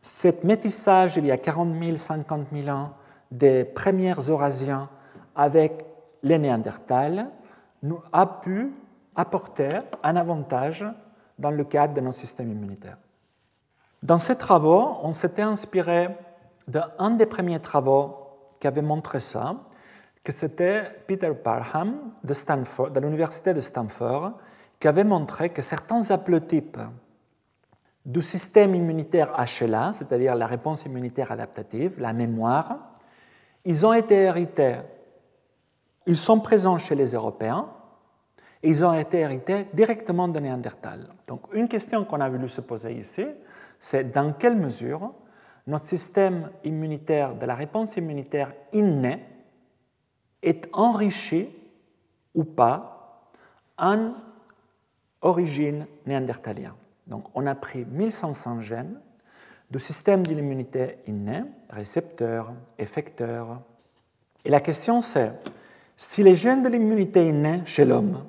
cet métissage il y a 40 000, 50 000 ans des premiers Eurasiens avec les Néandertals nous a pu apporter un avantage dans le cadre de notre système immunitaire. Dans ces travaux, on s'était inspiré d'un des premiers travaux qui avait montré ça, que c'était Peter Parham de, de l'université de Stanford, qui avait montré que certains haplotypes du système immunitaire HLA, c'est-à-dire la réponse immunitaire adaptative, la mémoire, ils ont été hérités ils sont présents chez les Européens et ils ont été hérités directement de Néandertal. Donc une question qu'on a voulu se poser ici, c'est dans quelle mesure notre système immunitaire, de la réponse immunitaire innée, est enrichi ou pas en origine néandertalien. Donc on a pris 1500 gènes du système de l'immunité innée, récepteurs, effecteurs. Et la question c'est, si les gènes de l'immunité innée chez l'homme,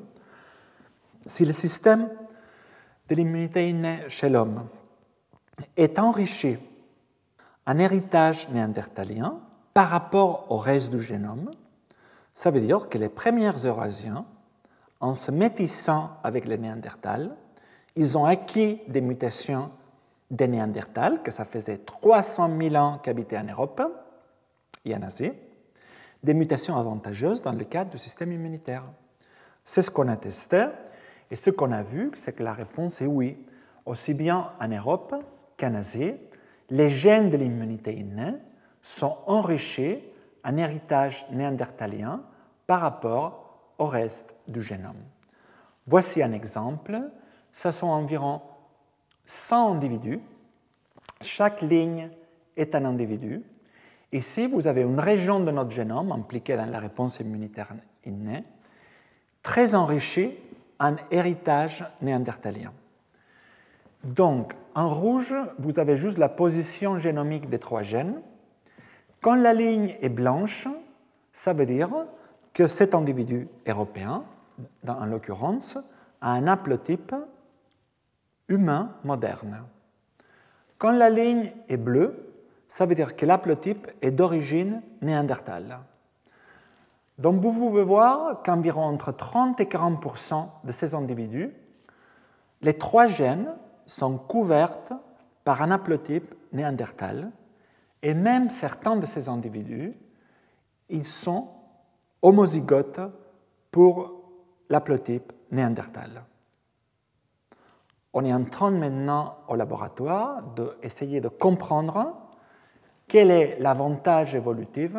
si le système de l'immunité innée chez l'homme est enrichi en héritage néandertalien par rapport au reste du génome, ça veut dire que les premiers Eurasiens, en se métissant avec les Néandertals, ils ont acquis des mutations des Néandertals, que ça faisait 300 000 ans qu'habitaient en Europe et en Asie, des mutations avantageuses dans le cadre du système immunitaire. C'est ce qu'on a testé, et ce qu'on a vu, c'est que la réponse est oui. Aussi bien en Europe qu'en Asie, les gènes de l'immunité innée sont enrichis en héritage néandertalien par rapport au reste du génome. Voici un exemple. Ce sont environ 100 individus. Chaque ligne est un individu. Ici, vous avez une région de notre génome impliquée dans la réponse immunitaire innée, très enrichie en héritage néandertalien. Donc, en rouge, vous avez juste la position génomique des trois gènes. Quand la ligne est blanche, ça veut dire que cet individu européen, en l'occurrence, a un haplotype humain moderne. Quand la ligne est bleue, ça veut dire que l'haplotype est d'origine néandertale. Donc vous pouvez voir qu'environ entre 30 et 40% de ces individus, les trois gènes sont couvertes par un haplotype néandertal, et même certains de ces individus, ils sont homozygotes pour l'haplotype néandertal. On est en train maintenant au laboratoire d'essayer de comprendre quel est l'avantage évolutif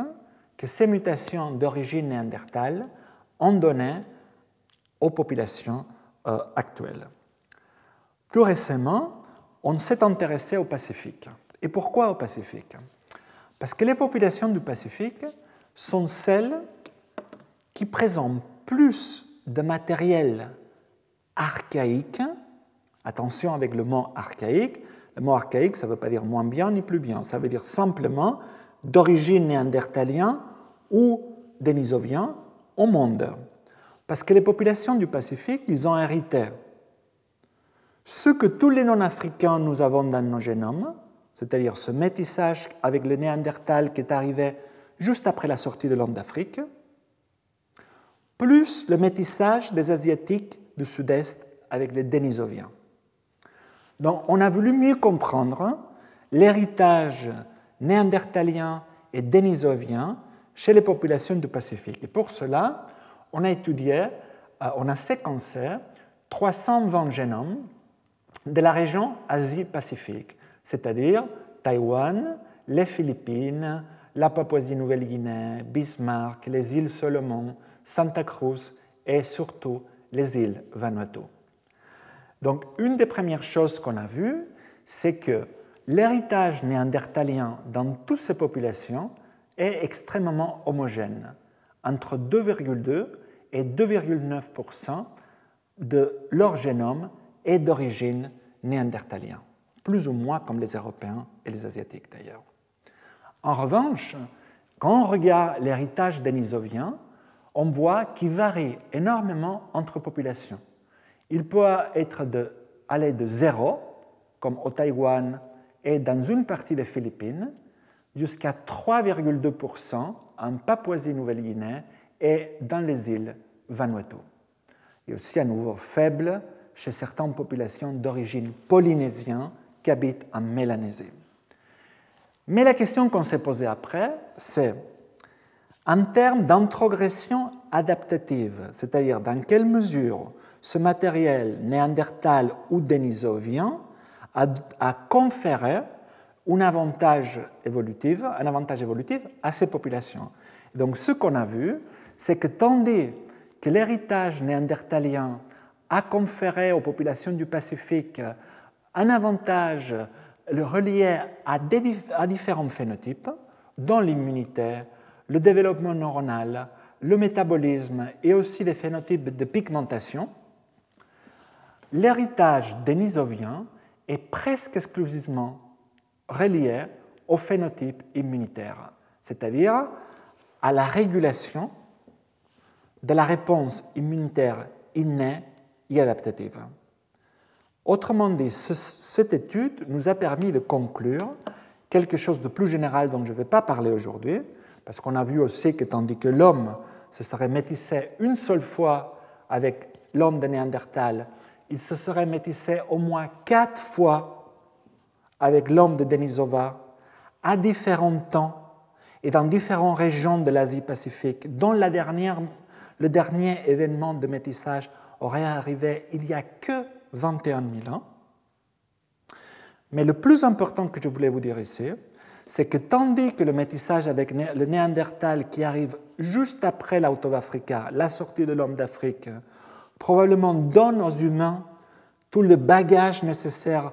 que ces mutations d'origine néandertale ont donné aux populations euh, actuelles. Plus récemment, on s'est intéressé au Pacifique. Et pourquoi au Pacifique? Parce que les populations du Pacifique sont celles qui présentent plus de matériel archaïque Attention avec le mot archaïque. Le mot archaïque, ça ne veut pas dire moins bien ni plus bien. Ça veut dire simplement d'origine néandertalien ou dénisovien au monde. Parce que les populations du Pacifique, ils ont hérité ce que tous les non-africains nous avons dans nos génomes, c'est-à-dire ce métissage avec le néandertal qui est arrivé juste après la sortie de l'homme d'Afrique, plus le métissage des Asiatiques du Sud-Est avec les Denisoviens. Donc on a voulu mieux comprendre l'héritage néandertalien et dénisovien chez les populations du Pacifique. Et pour cela, on a étudié, euh, on a séquencé 320 génomes de la région Asie-Pacifique, c'est-à-dire Taïwan, les Philippines, la Papouasie-Nouvelle-Guinée, Bismarck, les îles Solomon, Santa Cruz et surtout les îles Vanuatu. Donc, une des premières choses qu'on a vues, c'est que l'héritage néandertalien dans toutes ces populations est extrêmement homogène, entre 2,2 et 2,9% de leur génome est d'origine néandertalien, plus ou moins comme les Européens et les Asiatiques d'ailleurs. En revanche, quand on regarde l'héritage dénisovien, on voit qu'il varie énormément entre populations il peut être de, aller de zéro, comme au Taïwan et dans une partie des Philippines, jusqu'à 3,2% en Papouasie-Nouvelle-Guinée et dans les îles Vanuatu. Il est aussi à nouveau faible chez certaines populations d'origine polynésienne qui habitent en Mélanésie. Mais la question qu'on s'est posée après, c'est en termes d'introgression adaptative, c'est-à-dire dans quelle mesure ce matériel néandertal ou dénisovien a, conféré un avantage évolutif, un avantage évolutif à ces populations. Donc ce qu'on a vu, c'est que tandis que l'héritage néandertalien a conféré aux populations du Pacifique un avantage reliées à, à différents phénotypes, dont l'immunitaire, le développement neuronal, le métabolisme et aussi des phénotypes de pigmentation, l'héritage dénisovien est presque exclusivement relié au phénotype immunitaire, c'est-à-dire à la régulation de la réponse immunitaire innée et adaptative. Autrement dit, cette étude nous a permis de conclure quelque chose de plus général dont je ne vais pas parler aujourd'hui, parce qu'on a vu aussi que tandis que l'homme se serait métissé une seule fois avec l'homme de Néandertal, il se serait métissé au moins quatre fois avec l'homme de Denisova à différents temps et dans différentes régions de l'Asie-Pacifique, dont la dernière, le dernier événement de métissage aurait arrivé il n'y a que 21 000 ans. Mais le plus important que je voulais vous dire ici, c'est que tandis que le métissage avec le Néandertal qui arrive juste après l'Auto-Africa, la sortie de l'homme d'Afrique, probablement donne aux humains tout le bagage nécessaire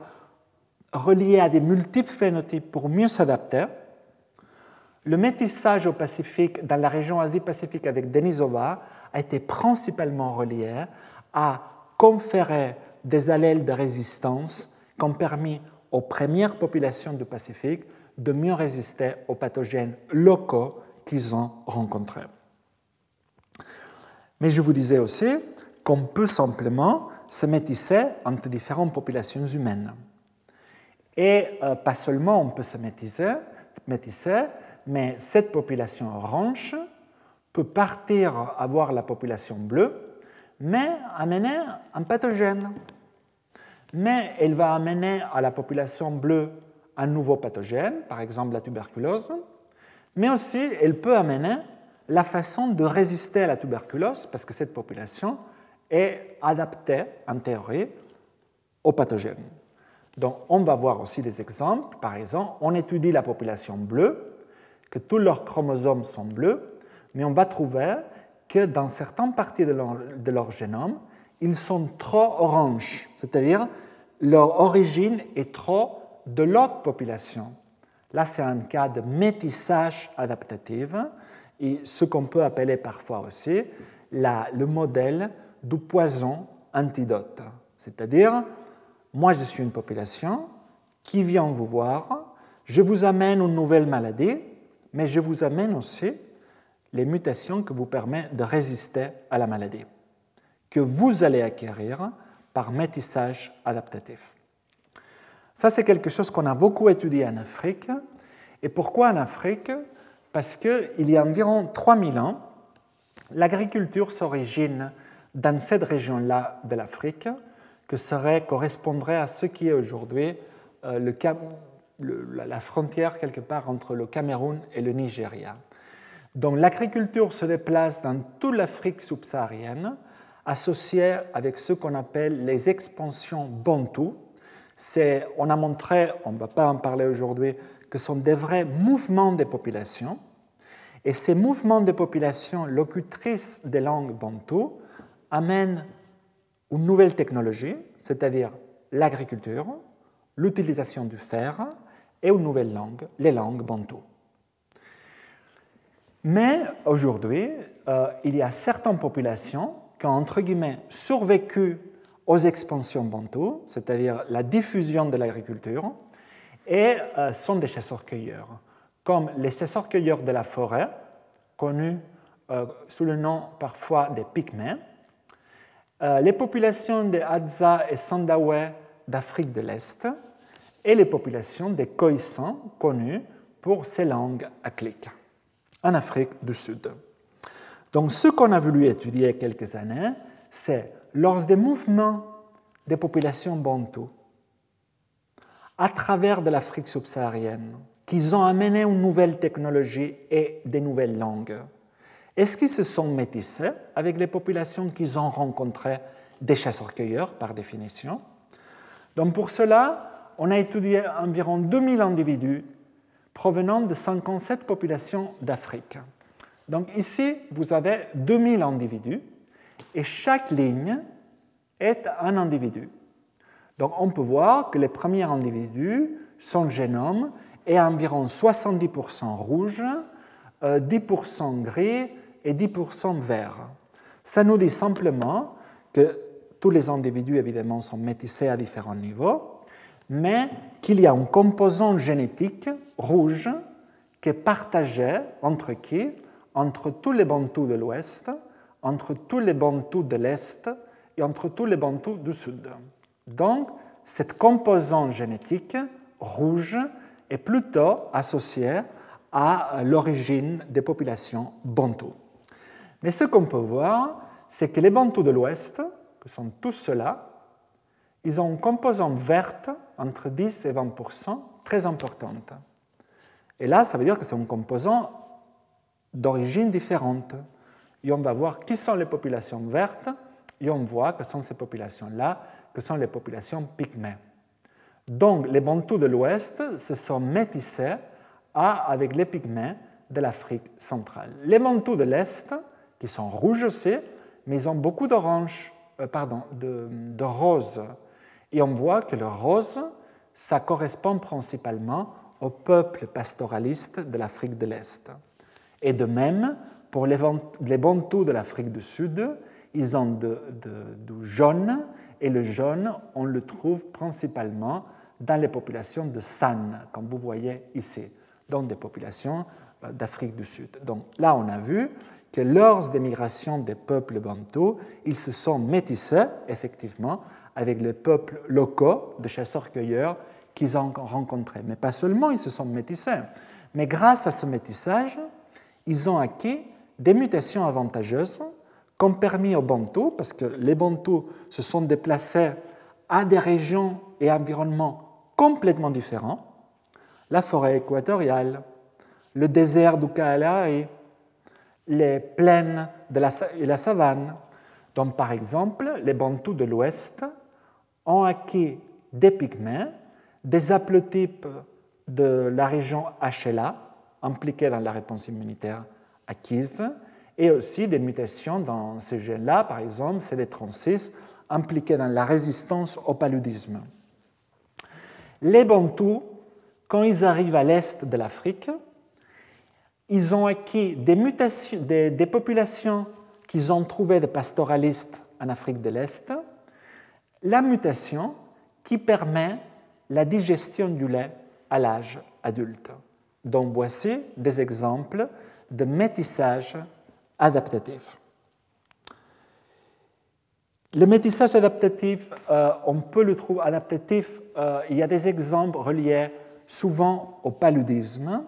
relié à des multiples phénotypes pour mieux s'adapter, le métissage au Pacifique, dans la région Asie-Pacifique avec Denisova, a été principalement relié à conférer des allèles de résistance qui ont permis aux premières populations du Pacifique de mieux résister aux pathogènes locaux qu'ils ont rencontrés. Mais je vous disais aussi qu'on peut simplement se métisser entre différentes populations humaines. Et euh, pas seulement on peut se métisser, métisser, mais cette population orange peut partir avoir la population bleue, mais amener un pathogène. Mais elle va amener à la population bleue un nouveau pathogène, par exemple la tuberculose, mais aussi elle peut amener la façon de résister à la tuberculose, parce que cette population est adaptée, en théorie, aux pathogènes. Donc on va voir aussi des exemples. Par exemple, on étudie la population bleue, que tous leurs chromosomes sont bleus, mais on va trouver que dans certaines parties de leur génome, ils sont trop oranges, c'est-à-dire leur origine est trop de l'autre population. Là, c'est un cas de métissage adaptatif et ce qu'on peut appeler parfois aussi le modèle du poison antidote. C'est-à-dire, moi je suis une population qui vient vous voir, je vous amène une nouvelle maladie, mais je vous amène aussi les mutations qui vous permettent de résister à la maladie, que vous allez acquérir par métissage adaptatif. Ça, c'est quelque chose qu'on a beaucoup étudié en Afrique. Et pourquoi en Afrique? Parce qu'il y a environ 3000 ans, l'agriculture s'origine dans cette région-là de l'Afrique, que serait, correspondrait à ce qui est aujourd'hui euh, la frontière quelque part entre le Cameroun et le Nigeria. Donc l'agriculture se déplace dans toute l'Afrique subsaharienne, associée avec ce qu'on appelle les expansions bantou, on a montré, on ne va pas en parler aujourd'hui, que ce sont des vrais mouvements des populations. Et ces mouvements de populations locutrices des langues bantou amènent une nouvelle technologie, c'est-à-dire l'agriculture, l'utilisation du fer et une nouvelle langue, les langues bantou. Mais aujourd'hui, euh, il y a certaines populations qui ont, entre guillemets, survécu aux expansions bantoues, c'est-à-dire la diffusion de l'agriculture, et euh, sont des chasseurs-cueilleurs, comme les chasseurs-cueilleurs de la forêt, connus euh, sous le nom parfois des pygmées, les populations des Hadza et Sandawe d'Afrique de l'Est, et les populations des Khoisan, connues pour ces langues clic, en Afrique du Sud. Donc ce qu'on a voulu étudier il y a quelques années, c'est lors des mouvements des populations bantoues à travers de l'Afrique subsaharienne, qu'ils ont amené une nouvelle technologie et des nouvelles langues, est-ce qu'ils se sont métissés avec les populations qu'ils ont rencontrées des chasseurs-cueilleurs par définition? Donc pour cela, on a étudié environ 2000 individus provenant de 57 populations d'Afrique. Donc ici, vous avez 2000 individus et chaque ligne est un individu. Donc on peut voir que les premiers individus son génome est environ 70% rouge, 10% euh, gris et 10% vert. Ça nous dit simplement que tous les individus, évidemment, sont métissés à différents niveaux, mais qu'il y a un composant génétique rouge qui est partagé entre qui? Entre tous les bantous de l'Ouest, entre tous les bantous de l'Est et entre tous les bantous du Sud. Donc, cette composante génétique rouge est plutôt associée à l'origine des populations bantous. Mais ce qu'on peut voir, c'est que les bantous de l'Ouest, que sont tous ceux-là, ils ont une composante verte entre 10 et 20% très importante. Et là, ça veut dire que c'est un composant d'origine différente. Et on va voir qui sont les populations vertes, et on voit que sont ces populations-là, que sont les populations pygmées. Donc, les Bantous de l'Ouest se sont métissés avec les pygmées de l'Afrique centrale. Les Bantous de l'Est, qui sont rouges aussi, mais ils ont beaucoup d'orange, euh, pardon, de, de rose. Et on voit que le rose, ça correspond principalement au peuple pastoraliste de l'Afrique de l'Est. Et de même, pour les, les Bantous de l'Afrique du Sud, ils ont du jaune, et le jaune, on le trouve principalement dans les populations de San, comme vous voyez ici, donc des populations euh, d'Afrique du Sud. Donc là, on a vu lors des migrations des peuples bantous, ils se sont métissés, effectivement, avec les peuples locaux de chasseurs-cueilleurs qu'ils ont rencontrés. Mais pas seulement ils se sont métissés, mais grâce à ce métissage, ils ont acquis des mutations avantageuses qui ont permis aux Bantous, parce que les Bantous se sont déplacés à des régions et environnements complètement différents, la forêt équatoriale, le désert du Kalahari, les plaines de la, et la savane. Donc, par exemple, les Bantous de l'Ouest ont acquis des pygmées, des haplotypes de la région HLA, impliqués dans la réponse immunitaire acquise, et aussi des mutations dans ces gènes-là, par exemple, c'est les 36 impliqués dans la résistance au paludisme. Les Bantous, quand ils arrivent à l'est de l'Afrique, ils ont acquis des, mutations, des, populations qu'ils ont trouvées de pastoralistes en Afrique de l'Est, la mutation qui permet la digestion du lait à l'âge adulte. Donc voici des exemples de métissage adaptatif. Le métissage adaptatif, euh, on peut le trouver adaptatif, euh, il y a des exemples reliés souvent au paludisme.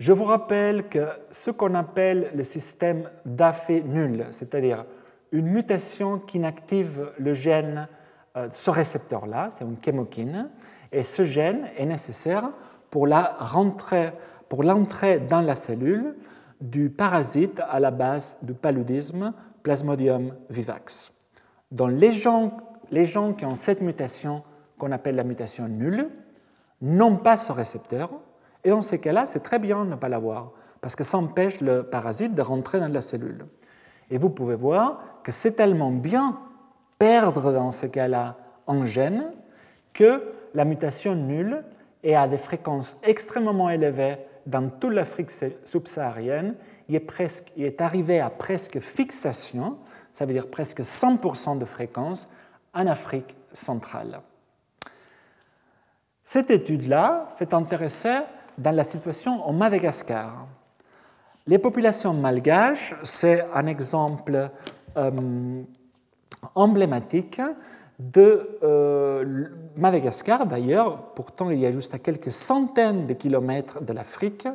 Je vous rappelle que ce qu'on appelle le système d'affaire nul, c'est-à-dire une mutation qui inactive le gène, euh, ce récepteur-là, c'est une chémokine, et ce gène est nécessaire pour la rentrée, pour l'entrée dans la cellule du parasite à la base du paludisme Plasmodium vivax. Dans les gens, les gens qui ont cette mutation qu'on appelle la mutation nulle n'ont pas ce récepteur, et dans ces cas-là, c'est très bien de ne pas l'avoir, parce que ça empêche le parasite de rentrer dans la cellule. Et vous pouvez voir que c'est tellement bien perdre dans ce cas-là un gène que la mutation nulle est à des fréquences extrêmement élevées dans toute l'Afrique subsaharienne. Il est, presque, il est arrivé à presque fixation, ça veut dire presque 100% de fréquence, en Afrique centrale. Cette étude-là s'est intéressée dans la situation au Madagascar. Les populations malgaches, c'est un exemple euh, emblématique de euh, Madagascar, d'ailleurs, pourtant il y a juste à quelques centaines de kilomètres de l'Afrique,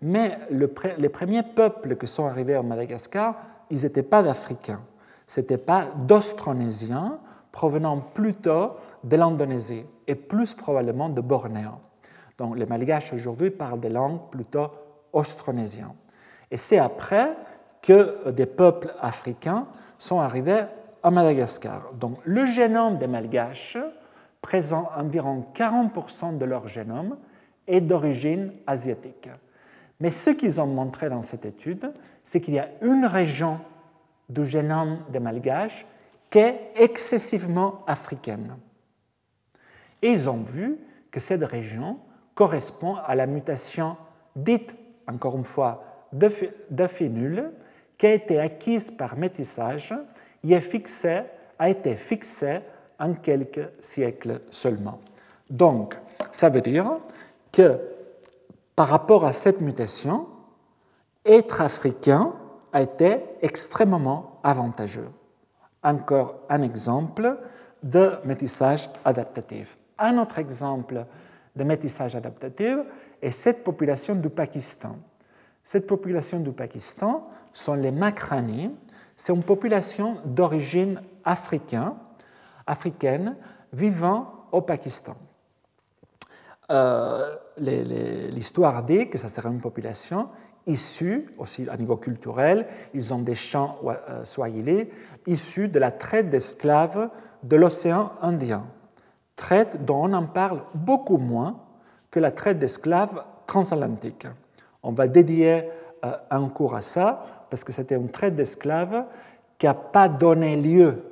mais les premiers peuples qui sont arrivés à Madagascar, ils n'étaient pas d'Africains, ce n'étaient pas d'Austronésiens, provenant plutôt de l'Indonésie et plus probablement de Bornéo. Donc les Malgaches aujourd'hui parlent des langues plutôt austronésiennes. Et c'est après que des peuples africains sont arrivés à Madagascar. Donc le génome des Malgaches présente environ 40% de leur génome est d'origine asiatique. Mais ce qu'ils ont montré dans cette étude, c'est qu'il y a une région du génome des Malgaches qui est excessivement africaine. Et ils ont vu que cette région correspond à la mutation dite, encore une fois, de qui a été acquise par métissage et fixée, a été fixée en quelques siècles seulement. Donc, ça veut dire que par rapport à cette mutation, être africain a été extrêmement avantageux. Encore un exemple de métissage adaptatif. Un autre exemple de métissage adaptatif est cette population du Pakistan. Cette population du Pakistan sont les Makrani. C'est une population d'origine africaine, africaine vivant au Pakistan. Euh, l'histoire dit que ça serait une population issue, aussi à niveau culturel, ils ont des chants euh, swahili, issus de la traite d'esclaves de l'océan Indien. Traite dont on en parle beaucoup moins que la traite d'esclaves transatlantique. On va dédier euh, un cours à ça parce que c'était une traite d'esclaves qui n'a pas donné lieu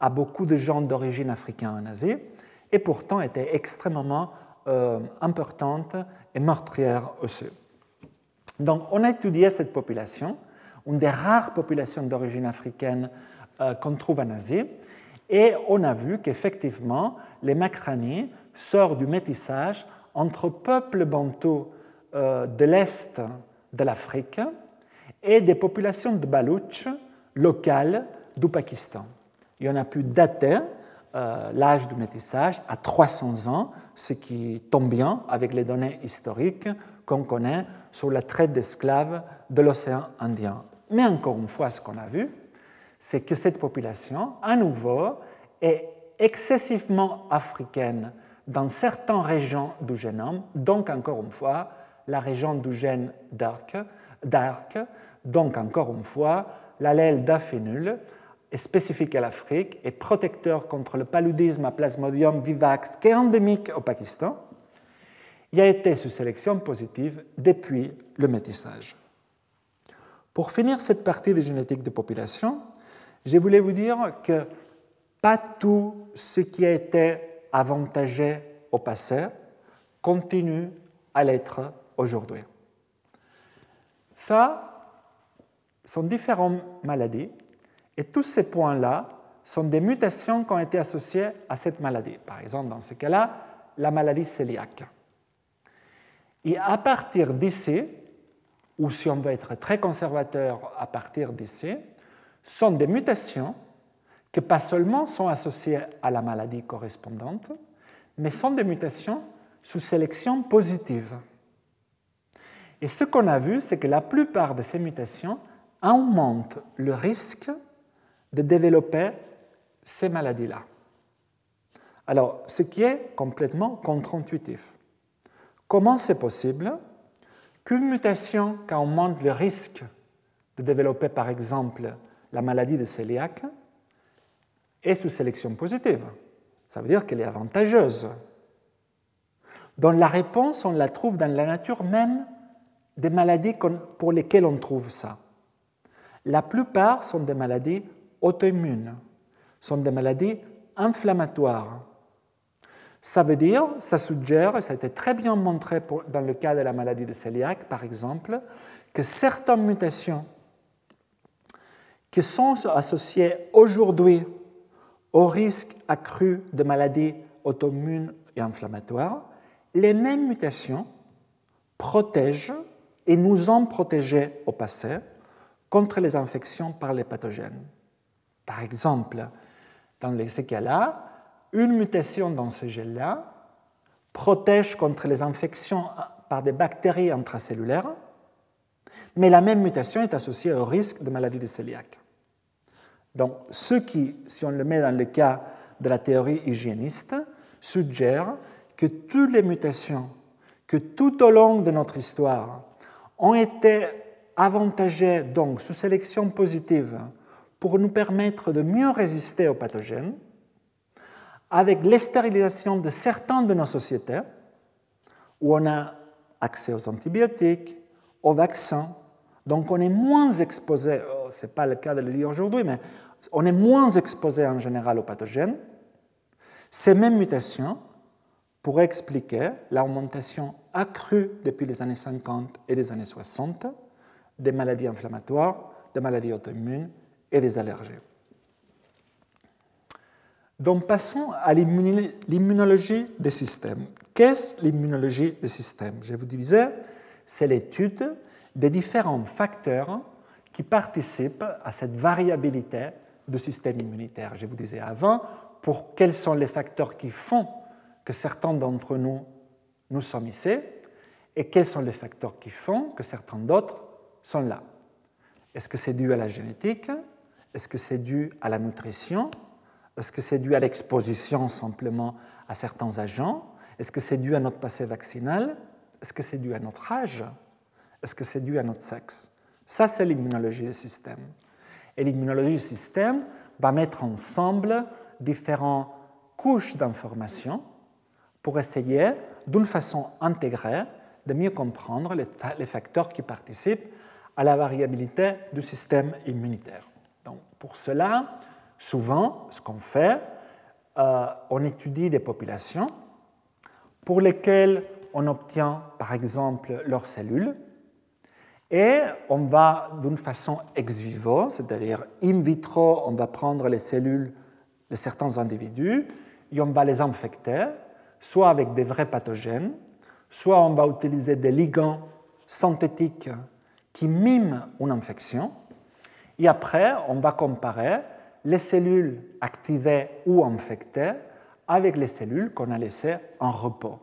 à beaucoup de gens d'origine africaine en Asie et pourtant était extrêmement euh, importante et meurtrière aussi. Donc on a étudié cette population, une des rares populations d'origine africaine euh, qu'on trouve en Asie, et on a vu qu'effectivement, les Makrani sortent du métissage entre peuples bantous euh, de l'Est de l'Afrique et des populations de Baloutch locales du Pakistan. Y en a pu dater euh, l'âge du métissage à 300 ans, ce qui tombe bien avec les données historiques qu'on connaît sur la traite d'esclaves de l'océan Indien. Mais encore une fois, ce qu'on a vu, c'est que cette population, à nouveau, est excessivement africaine dans certaines régions du génome, donc encore une fois, la région du gène d'Arc, donc encore une fois, l'allèle d'aphénul est spécifique à l'Afrique et protecteur contre le paludisme à Plasmodium vivax qui est endémique au Pakistan, il a été sous sélection positive depuis le métissage. Pour finir cette partie de génétique de population, je voulais vous dire que pas tout ce qui a été avantagé au passé continue à l'être aujourd'hui. Ça sont différentes maladies et tous ces points-là sont des mutations qui ont été associées à cette maladie. Par exemple, dans ce cas-là, la maladie cœliaque. Et à partir d'ici, ou si on veut être très conservateur à partir d'ici, sont des mutations qui pas seulement sont associées à la maladie correspondante, mais sont des mutations sous sélection positive. Et ce qu'on a vu, c'est que la plupart de ces mutations augmentent le risque de développer ces maladies-là. Alors, ce qui est complètement contre-intuitif. Comment c'est possible qu'une mutation qui augmente le risque de développer, par exemple, la maladie de cœliaque est sous sélection positive Ça veut dire qu'elle est avantageuse. Donc la réponse, on la trouve dans la nature même des maladies pour lesquelles on trouve ça. La plupart sont des maladies auto-immunes, sont des maladies inflammatoires. Ça veut dire, ça suggère, et ça a été très bien montré dans le cas de la maladie de cœliaque, par exemple, que certaines mutations qui sont associées aujourd'hui au risque accru de maladies auto-immunes et inflammatoires, les mêmes mutations protègent et nous ont protégés au passé contre les infections par les pathogènes. Par exemple, dans ces cas-là, une mutation dans ce gel-là protège contre les infections par des bactéries intracellulaires, mais la même mutation est associée au risque de maladie de cœliaque. Donc, ce qui, si on le met dans le cas de la théorie hygiéniste, suggère que toutes les mutations que tout au long de notre histoire ont été avantagées, donc sous sélection positive, pour nous permettre de mieux résister aux pathogènes, avec l'estérilisation de certaines de nos sociétés, où on a accès aux antibiotiques, aux vaccins, donc on est moins exposé, oh, ce n'est pas le cas de le dire aujourd'hui, mais on est moins exposé en général aux pathogènes. Ces mêmes mutations pour expliquer l'augmentation accrue depuis les années 50 et les années 60 des maladies inflammatoires, des maladies auto-immunes et des allergies. Donc passons à l'immunologie des systèmes. Qu'est-ce l'immunologie des systèmes? Je vous disais, c'est l'étude des différents facteurs qui participent à cette variabilité du système immunitaire. Je vous disais avant, pour quels sont les facteurs qui font que certains d'entre nous, nous sommes ici, et quels sont les facteurs qui font que certains d'autres sont là. Est-ce que c'est dû à la génétique? Est-ce que c'est dû à la nutrition? Est-ce que c'est dû à l'exposition simplement à certains agents? Est-ce que c'est dû à notre passé vaccinal? Est-ce que c'est dû à notre âge? Est-ce que c'est dû à notre sexe? Ça, c'est l'immunologie du système. Et l'immunologie du système va mettre ensemble différentes couches d'informations pour essayer, d'une façon intégrée, de mieux comprendre les facteurs qui participent à la variabilité du système immunitaire. Donc, pour cela, souvent, ce qu'on fait, euh, on étudie des populations pour lesquelles on obtient, par exemple, leurs cellules, et on va, d'une façon ex vivo, c'est-à-dire in vitro, on va prendre les cellules de certains individus et on va les infecter, soit avec des vrais pathogènes, soit on va utiliser des ligands synthétiques qui miment une infection, et après on va comparer les cellules activées ou infectées avec les cellules qu'on a laissées en repos.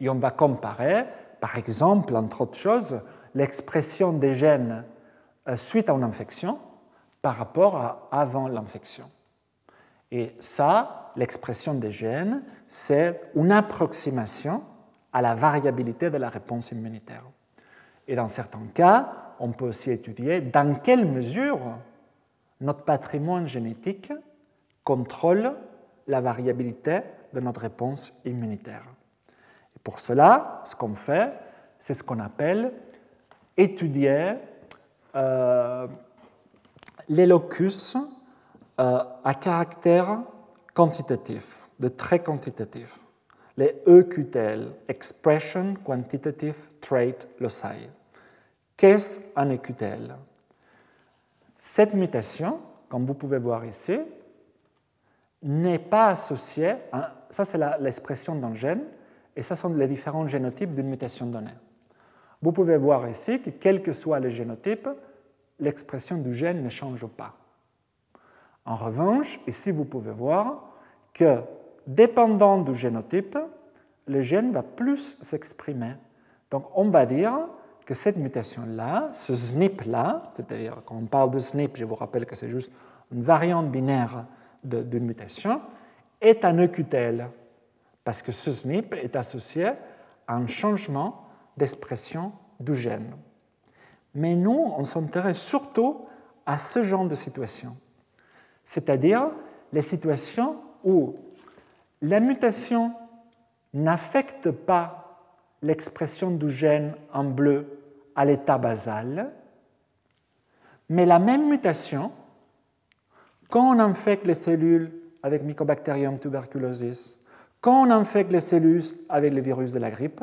Et on va comparer, par exemple, entre autres choses, l'expression des gènes euh, suite à une infection par rapport à avant l'infection. Et ça, l'expression des gènes, c'est une approximation à la variabilité de la réponse immunitaire. Et dans certains cas, on peut aussi étudier dans quelle mesure notre patrimoine génétique contrôle la variabilité de notre réponse immunitaire. Et pour cela, ce qu'on fait, c'est ce qu'on appelle étudier euh, les locus euh, à caractère quantitatif, de très quantitatif, les EQTL, Expression Quantitative Trait Loci. Qu'est-ce un EQTL Cette mutation, comme vous pouvez voir ici, n'est pas associée, à, ça c'est l'expression d'un gène, et ça sont les différents génotypes d'une mutation donnée. Vous pouvez voir ici que quel que soit le génotype, l'expression du gène ne change pas. En revanche, ici vous pouvez voir que dépendant du génotype, le gène va plus s'exprimer. Donc on va dire que cette mutation-là, ce SNP-là, c'est-à-dire quand on parle de SNP, je vous rappelle que c'est juste une variante binaire d'une mutation, est un EQTL, parce que ce SNP est associé à un changement d'expression du gène. Mais nous, on s'intéresse surtout à ce genre de situation c'est-à-dire les situations où la mutation n'affecte pas l'expression du gène en bleu à l'état basal, mais la même mutation, quand on infecte les cellules avec Mycobacterium tuberculosis, quand on infecte les cellules avec le virus de la grippe,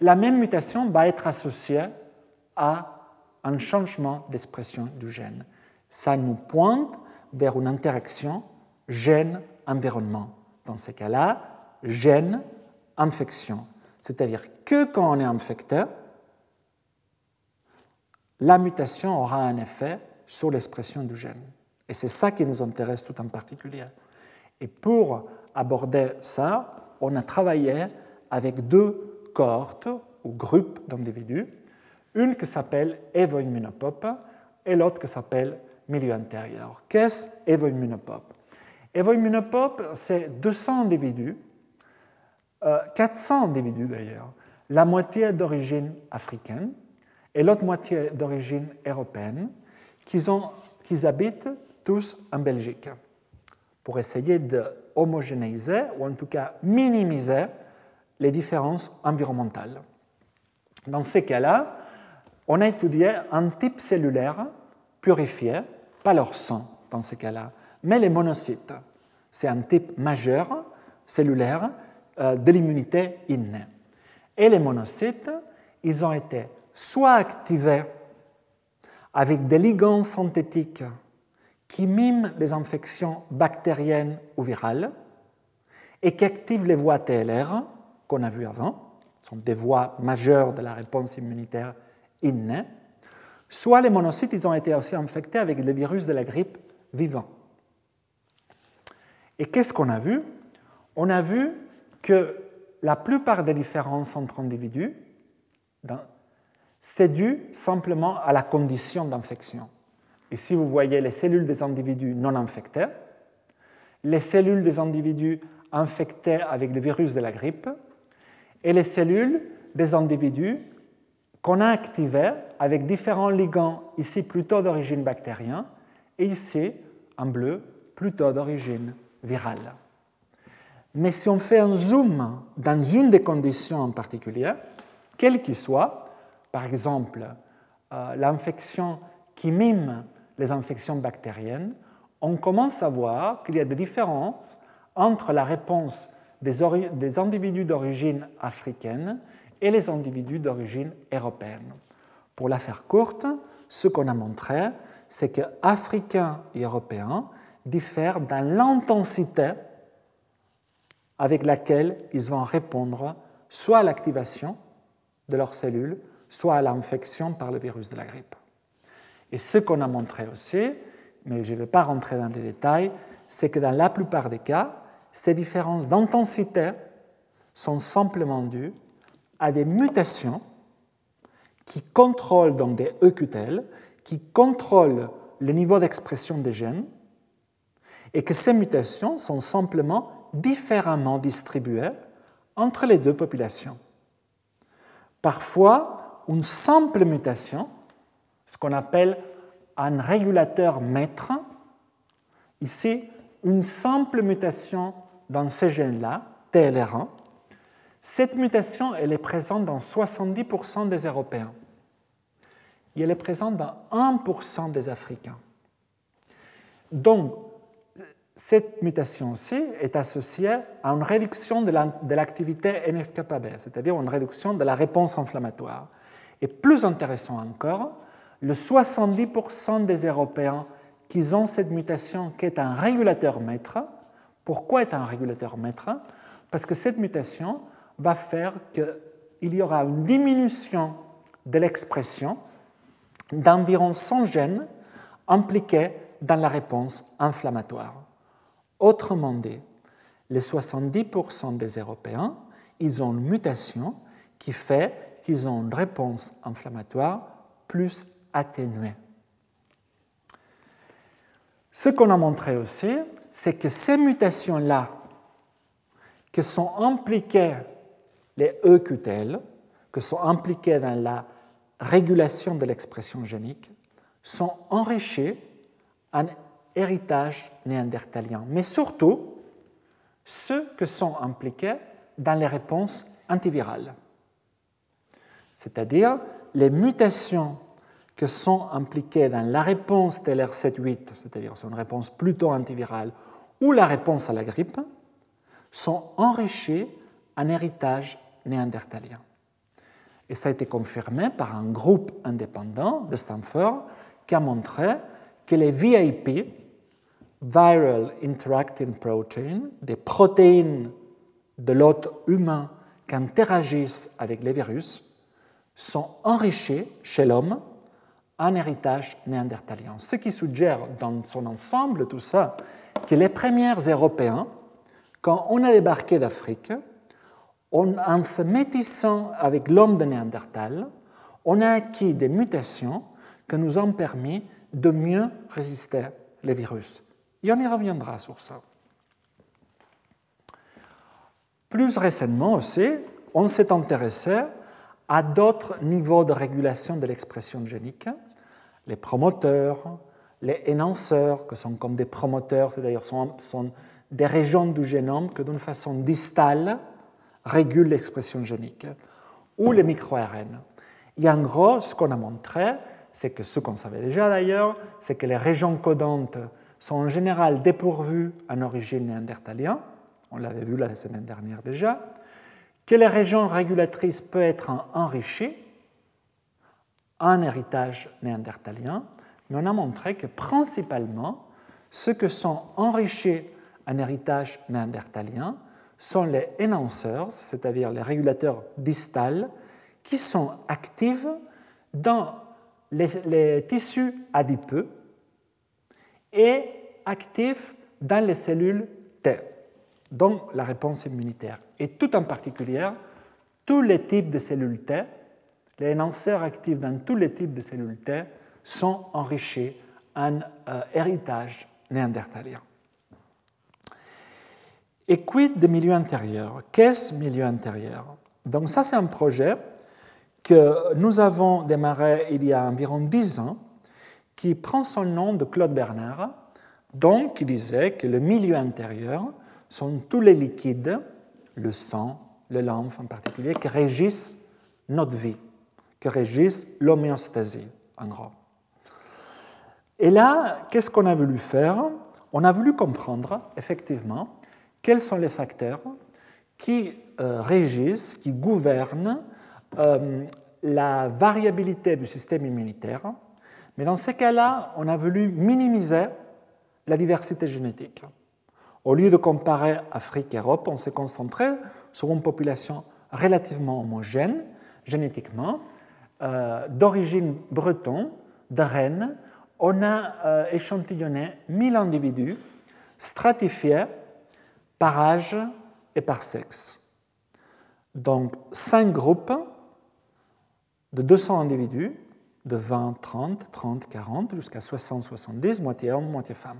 la même mutation va être associée à un changement d'expression du gène. Ça nous pointe vers une interaction gène-environnement. Dans ces cas-là, gène-infection. C'est-à-dire que quand on est infecté, la mutation aura un effet sur l'expression du gène. Et c'est ça qui nous intéresse tout en particulier. Et pour aborder ça, on a travaillé avec deux cohortes ou groupes d'individus, une qui s'appelle Evo-Immunopop et l'autre qui s'appelle milieu intérieur. Qu'est-ce Evo-Immunopop Evo-Immunopop, c'est 200 individus, 400 euh, individus d'ailleurs, la moitié d'origine africaine et l'autre moitié d'origine européenne, qui, qui habitent tous en Belgique, pour essayer de homogénéiser ou en tout cas minimiser les différences environnementales. Dans ces cas-là, on a étudié un type cellulaire purifié pas leur sang dans ces cas-là, mais les monocytes. C'est un type majeur cellulaire euh, de l'immunité innée. Et les monocytes, ils ont été soit activés avec des ligands synthétiques qui miment les infections bactériennes ou virales et qui activent les voies TLR qu'on a vues avant, sont des voies majeures de la réponse immunitaire innée, soit les monocytes ils ont été aussi infectés avec le virus de la grippe vivant. Et qu'est-ce qu'on a vu? On a vu que la plupart des différences entre individus, c'est dû simplement à la condition d'infection. Ici, vous voyez les cellules des individus non infectés, les cellules des individus infectés avec le virus de la grippe et les cellules des individus qu'on a activées avec différents ligands, ici plutôt d'origine bactérienne et ici, en bleu, plutôt d'origine virale. Mais si on fait un zoom dans une des conditions en particulier, quelle qu'il soit, par exemple euh, l'infection qui mime les infections bactériennes, on commence à voir qu'il y a des différences entre la réponse des, individus d'origine africaine et les individus d'origine européenne. Pour la faire courte, ce qu'on a montré, c'est que Africains et Européens diffèrent dans l'intensité avec laquelle ils vont répondre soit à l'activation de leurs cellules, soit à l'infection par le virus de la grippe. Et ce qu'on a montré aussi, mais je ne vais pas rentrer dans les détails, c'est que dans la plupart des cas, ces différences d'intensité sont simplement dues à des mutations qui contrôlent donc des EQTL, qui contrôlent le niveau d'expression des gènes, et que ces mutations sont simplement différemment distribuées entre les deux populations. Parfois, une simple mutation, ce qu'on appelle un régulateur maître, ici, une simple mutation dans ce gène-là, TLR1, cette mutation, elle est présente dans 70% des Européens. Et elle est présente dans 1% des Africains. Donc, cette mutation aussi est associée à une réduction de l'activité NF-κB, c'est-à-dire une réduction de la réponse inflammatoire. Et plus intéressant encore, le 70% des Européens qui ont cette mutation qui est un régulateur maître, pourquoi est un régulateur maître? Parce que cette mutation va faire qu'il y aura une diminution de l'expression d'environ 100 gènes impliqués dans la réponse inflammatoire. Autrement dit, les 70% des Européens, ils ont une mutation qui fait qu'ils ont une réponse inflammatoire plus atténuée. Ce qu'on a montré aussi, c'est que ces mutations-là, qui sont impliquées, les EQTL, qui sont impliquées dans la régulation de l'expression génique, sont enrichies en héritage néandertalien, mais surtout ceux qui sont impliqués dans les réponses antivirales. C'est-à-dire les mutations qui sont impliquées dans la réponse TLR7-8, c'est-à-dire c'est une réponse plutôt antivirale, ou la réponse à la grippe, sont enrichies en héritage néandertalien. Et ça a été confirmé par un groupe indépendant de Stanford qui a montré que les VIP, Viral Interacting Protein, des protéines de l'hôte humain qui interagissent avec les virus, sont enrichis chez l'homme en héritage néandertalien. Ce qui suggère dans son ensemble tout ça que les premiers Européens, quand on a débarqué d'Afrique, en se métissant avec l'homme de Néandertal, on a acquis des mutations qui nous ont permis de mieux résister les virus. Et on y reviendra sur ça. Plus récemment aussi, on s'est intéressé à d'autres niveaux de régulation de l'expression génique, les promoteurs, les énonceurs, qui sont comme des promoteurs, c'est-à-dire sont, sont des régions du génome que d'une façon distale régulent l'expression génique, ou les micro-RN. Et en gros, ce qu'on a montré, c'est que ce qu'on savait déjà d'ailleurs, c'est que les régions codantes sont en général dépourvues en origine néandertalienne, on l'avait vu la semaine dernière déjà, que les régions régulatrices peuvent être enrichies en héritage néandertalien, mais on a montré que principalement, ceux que sont enrichis en héritage néandertalien sont les enhancers, c'est-à-dire les régulateurs distals, qui sont actifs dans les, les tissus adipeux et actifs dans les cellules T, donc la réponse immunitaire. Et tout en particulier, tous les types de cellules T, les énonceurs actifs dans tous les types de cellules T sont enrichis en euh, héritage néandertalien. Et quid de milieu intérieur Qu'est-ce milieu intérieur Donc ça, c'est un projet que nous avons démarré il y a environ dix ans, qui prend son nom de Claude Bernard, donc qui disait que le milieu intérieur sont tous les liquides, le sang, le lymphe en particulier, qui régissent notre vie, régissent l'homéostasie, en gros. Et là, qu'est-ce qu'on a voulu faire? On a voulu comprendre, effectivement, quels sont les facteurs qui euh, régissent, qui gouvernent euh, la variabilité du système immunitaire. Mais dans ces cas-là, on a voulu minimiser la diversité génétique. Au lieu de comparer Afrique et Europe, on s'est concentré sur une population relativement homogène génétiquement, euh, d'origine breton, de Rennes. On a euh, échantillonné 1000 individus stratifiés par âge et par sexe. Donc, cinq groupes de 200 individus, de 20, 30, 30, 40, jusqu'à 60, 70, moitié homme, moitié femme.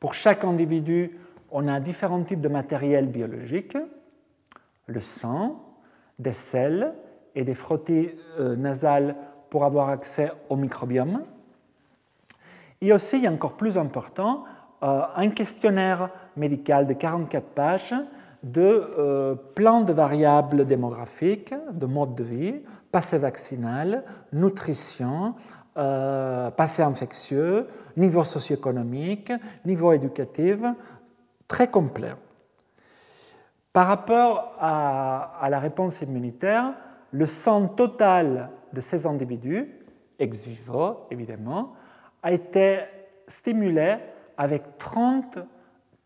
Pour chaque individu, on a différents types de matériel biologique, le sang, des sels et des frottis euh, nasales pour avoir accès au microbiome. Et aussi, encore plus important, euh, un questionnaire médical de 44 pages de euh, plans de variables démographiques, de mode de vie, passé vaccinal, nutrition, passé infectieux, niveau socio-économique, niveau éducatif, très complet. Par rapport à, la réponse immunitaire, le sang total de ces individus, ex vivo évidemment, a été stimulé avec 30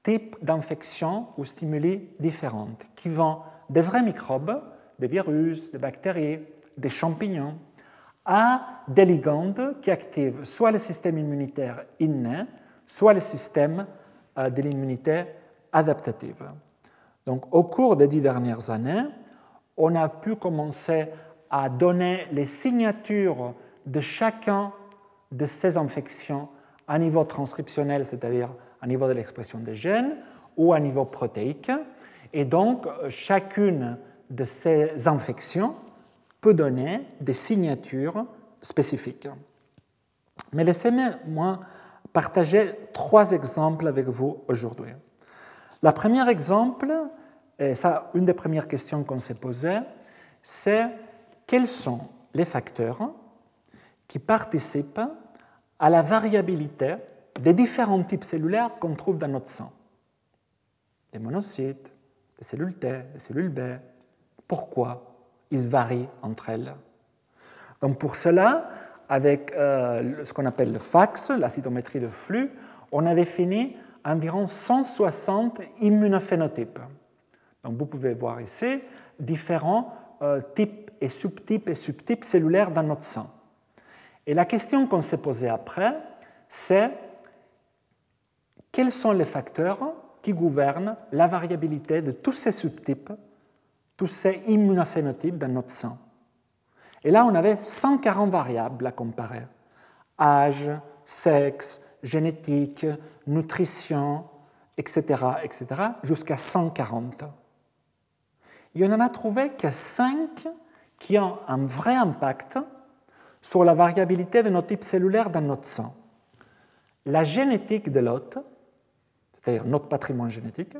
types d'infections ou stimuli différentes, qui vont des vrais microbes, des virus, des bactéries, des champignons, à des ligandes qui activent soit le système immunitaire inné, soit le système euh, de l'immunité adaptative. Donc, au cours des dix dernières années, on a pu commencer à donner les signatures de chacun de ces infections à niveau transcriptionnel, c'est-à-dire à niveau de l'expression des gènes, ou à niveau protéique. Et donc, chacune de ces infections peut donner des signatures spécifiques. Mais laissez-moi partager trois exemples avec vous aujourd'hui. Le premier exemple, et ça, une des premières questions qu'on s'est posées, c'est quels sont les facteurs qui participent à la variabilité des différents types cellulaires qu'on trouve dans notre sang? Des monocytes, des cellules T, des cellules B. Pourquoi ils varient entre elles? Donc pour cela, avec euh, ce qu'on appelle le FAX, la cytométrie de flux, on a défini environ 160 immunophénotypes. Donc vous pouvez voir ici différents euh, types et subtypes et subtypes cellulaires dans notre sang. Et la question qu'on s'est posée après, c'est quels sont les facteurs qui gouvernent la variabilité de tous ces subtypes, tous ces immunophénotypes dans notre sang? Et là, on avait 140 variables à comparer. Âge, sexe, génétique, nutrition, etc., etc., jusqu'à 140. Et on en a trouvé que 5 qui ont un vrai impact sur la variabilité de nos types cellulaires dans notre sang. La génétique de l'hôte, c'est-à-dire notre patrimoine génétique,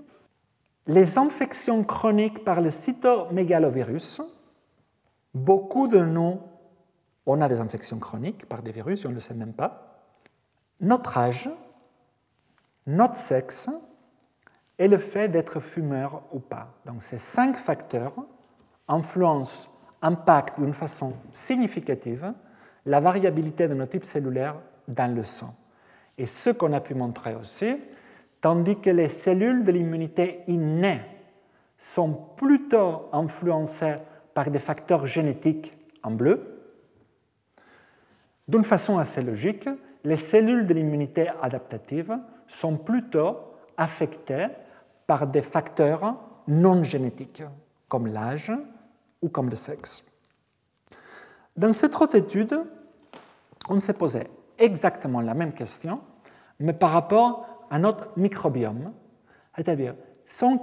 les infections chroniques par le cytomégalovirus, beaucoup de nous, on a des infections chroniques par des virus, on ne le sait même pas, notre âge, notre sexe et le fait d'être fumeur ou pas. Donc ces cinq facteurs influencent, impactent d'une façon significative la variabilité de nos types cellulaires dans le sang. Et ce qu'on a pu montrer aussi, tandis que les cellules de l'immunité innée sont plutôt influencées par des facteurs génétiques en bleu, d'une façon assez logique, les cellules de l'immunité adaptative sont plutôt affectées par des facteurs non génétiques, comme l'âge ou comme le sexe. Dans cette autre étude, on s'est posé exactement la même question, mais par rapport à notre microbiome, c'est-à-dire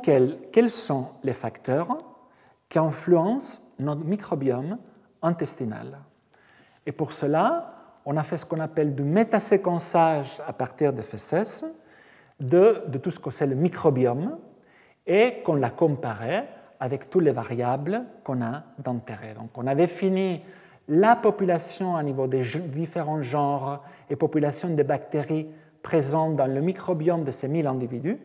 quels sont les facteurs qui influencent notre microbiome intestinal. Et pour cela, on a fait ce qu'on appelle du métaséquençage à partir des fesses de, tout ce que c'est le microbiome et qu'on l'a comparé avec toutes les variables qu'on a d'intérêt. Donc on avait fini la population à niveau des différents genres et populations de bactéries présentes dans le microbiome de ces 1000 individus.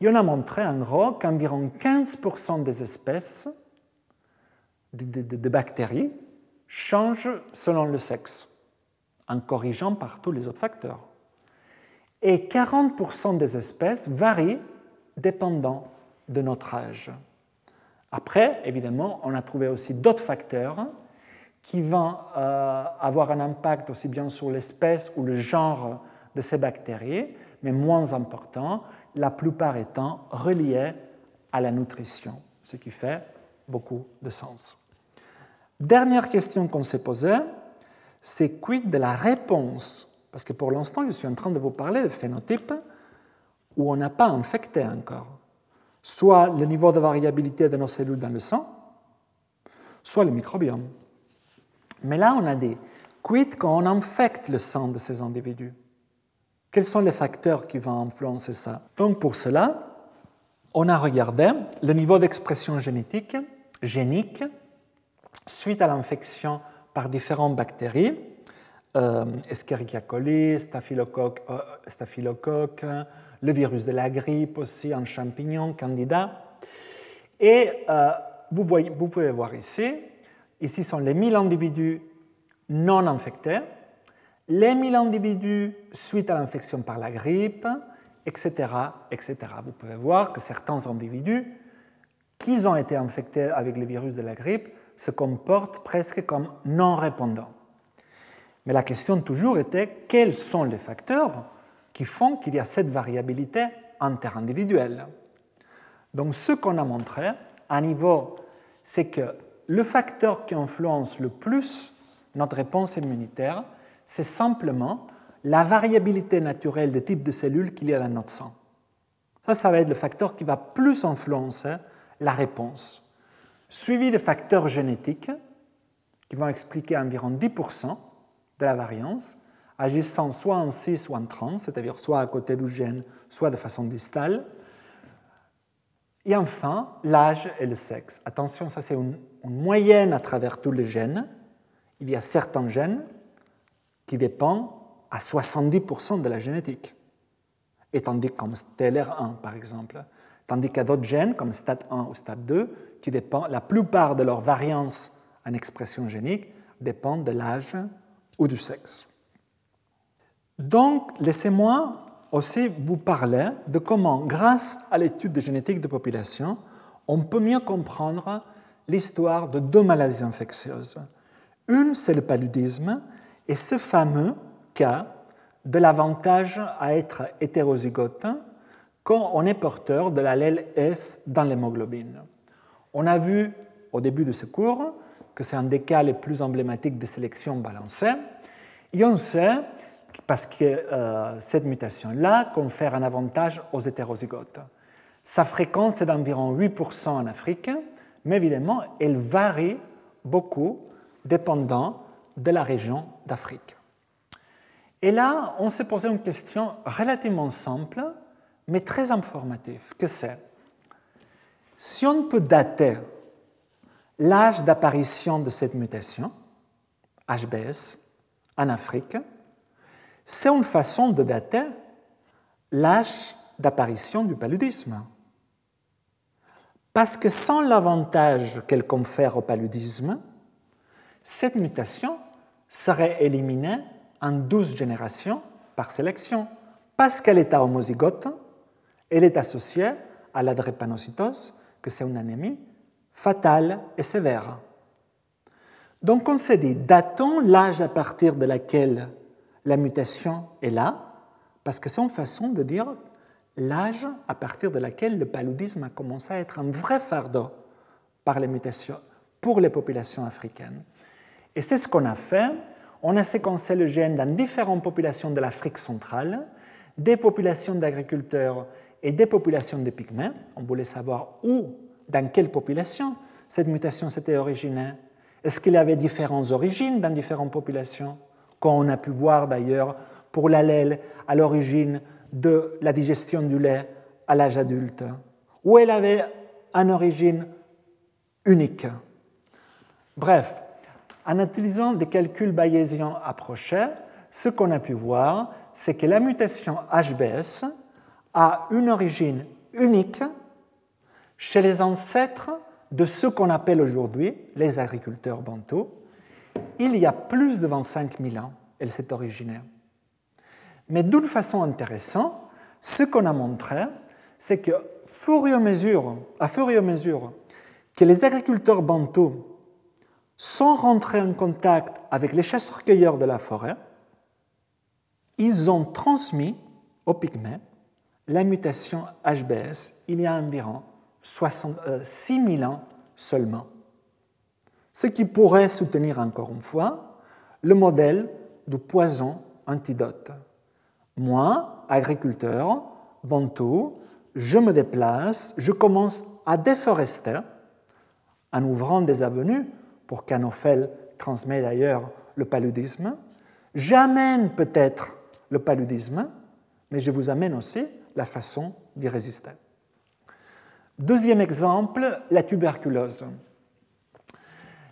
Et on a montré en gros qu'environ 15% des espèces de, de, bactéries changent selon le sexe, en corrigeant par tous les autres facteurs. Et 40% des espèces varient dépendant de notre âge. Après, évidemment, on a trouvé aussi d'autres facteurs qui vont euh, avoir un impact aussi bien sur l'espèce ou le genre de ces bactéries, mais moins important, la plupart étant reliés à la nutrition, ce qui fait beaucoup de sens. Dernière question qu'on s'est posée, c'est quid de la réponse Parce que pour l'instant, je suis en train de vous parler de phénotypes où on n'a pas infecté encore soit le niveau de variabilité de nos cellules dans le sang, soit le microbiome. Mais là, on a des quid quand on infecte le sang de ces individus. Quels sont les facteurs qui vont influencer ça? Donc pour cela, on a regardé le niveau d'expression génétique, génique, suite à l'infection par différentes bactéries, euh, Escherichia coli, staphylocoque, euh, staphylocoque le virus de la grippe aussi, un champignon, candida. Et euh, vous, voyez, vous pouvez voir ici, ici sont les 1000 individus non infectés, les 1000 individus suite à l'infection par la grippe, etc., etc. Vous pouvez voir que certains individus qui ont été infectés avec le virus de la grippe se comportent presque comme non répondants. Mais la question toujours était quels sont les facteurs qui font qu'il y a cette variabilité interindividuelle. Donc ce qu'on a montré à niveau, c'est que le facteur qui influence le plus notre réponse immunitaire, c'est simplement la variabilité naturelle des types de cellules qu'il y a dans notre sang. Ça, ça va être le facteur qui va plus influencer la réponse, suivi de facteurs génétiques qui vont expliquer environ 10% de la variance, agissant soit en cis ou en trans, c'est-à-dire soit à côté du gène, soit de façon distale. Et enfin, l'âge et le sexe. Attention, ça c'est une, moyenne à travers tous les gènes. Il y a certains gènes qui dépendent à 70% de la génétique, et tandis comme TLR1 par exemple. Tandis a d'autres gènes comme STAT1 ou STAT2 qui dépendent, la plupart de leurs variances en expression génique dépendent de l'âge ou du sexe. Donc, laissez-moi aussi vous parler de comment, grâce à l'étude de génétique de population, on peut mieux comprendre l'histoire de deux maladies infectieuses. Une, c'est le paludisme, et ce fameux cas de l'avantage à être hétérozygote quand on est porteur de l'allèle S dans l'hémoglobine. On a vu au début de ce cours que c'est un des cas les plus emblématiques de sélection balancée, et on sait parce que euh, cette mutation-là confère un avantage aux hétérozygotes. Sa fréquence est d'environ 8% en Afrique, mais évidemment, elle varie beaucoup dépendant de la région d'Afrique. Et là, on s'est posé une question relativement simple, mais très informative, que c'est? Si on peut dater l'âge d'apparition de cette mutation, HBS, en Afrique, c'est une façon de dater l'âge d'apparition du paludisme. Parce que sans l'avantage qu'elle confère au paludisme, cette mutation serait éliminée en 12 générations par sélection, parce qu'elle est homozygote, elle est associée à la drépanocytose, que c'est une anémie fatale et sévère. Donc on s'est dit, datons l'âge à partir de laquelle la mutation est là, parce que c'est une façon de dire l'âge à partir de laquelle le paludisme a commencé à être un vrai fardeau par les mutations pour les populations africaines. Et c'est ce qu'on a fait. On a séquencé le gène dans différentes populations de l'Afrique centrale, des populations d'agriculteurs et des populations de pygmées. On voulait savoir où, dans quelle population cette mutation s'était originée. Est-ce qu'il y avait différentes origines dans différentes populations Comme on a pu voir d'ailleurs pour l'allèle à l'origine de la digestion du lait à l'âge adulte, ou elle avait une origine unique? Bref, en utilisant des calculs bayésiens approchés, ce qu'on a pu voir, c'est que la mutation HBS a une origine unique chez les ancêtres de ce qu'on appelle aujourd'hui les agriculteurs bantous. Il y a plus de 25 000 ans, elle s'est originée. Mais d'une façon intéressante, ce qu'on a montré, c'est que, à fur et à mesure que les agriculteurs bantous sont rentrés en contact avec les chasseurs-cueilleurs de la forêt, ils ont transmis aux pygmées la mutation HBS il y a environ 6 000 ans seulement. Ce qui pourrait soutenir encore une fois le modèle du poison antidote. Moi, agriculteur, bantou, je me déplace, je commence à déforester en ouvrant des avenues pour qu'Anophel transmet d'ailleurs le paludisme. J'amène peut-être le paludisme, mais je vous amène aussi la façon d'y résister. Deuxième exemple, la tuberculose.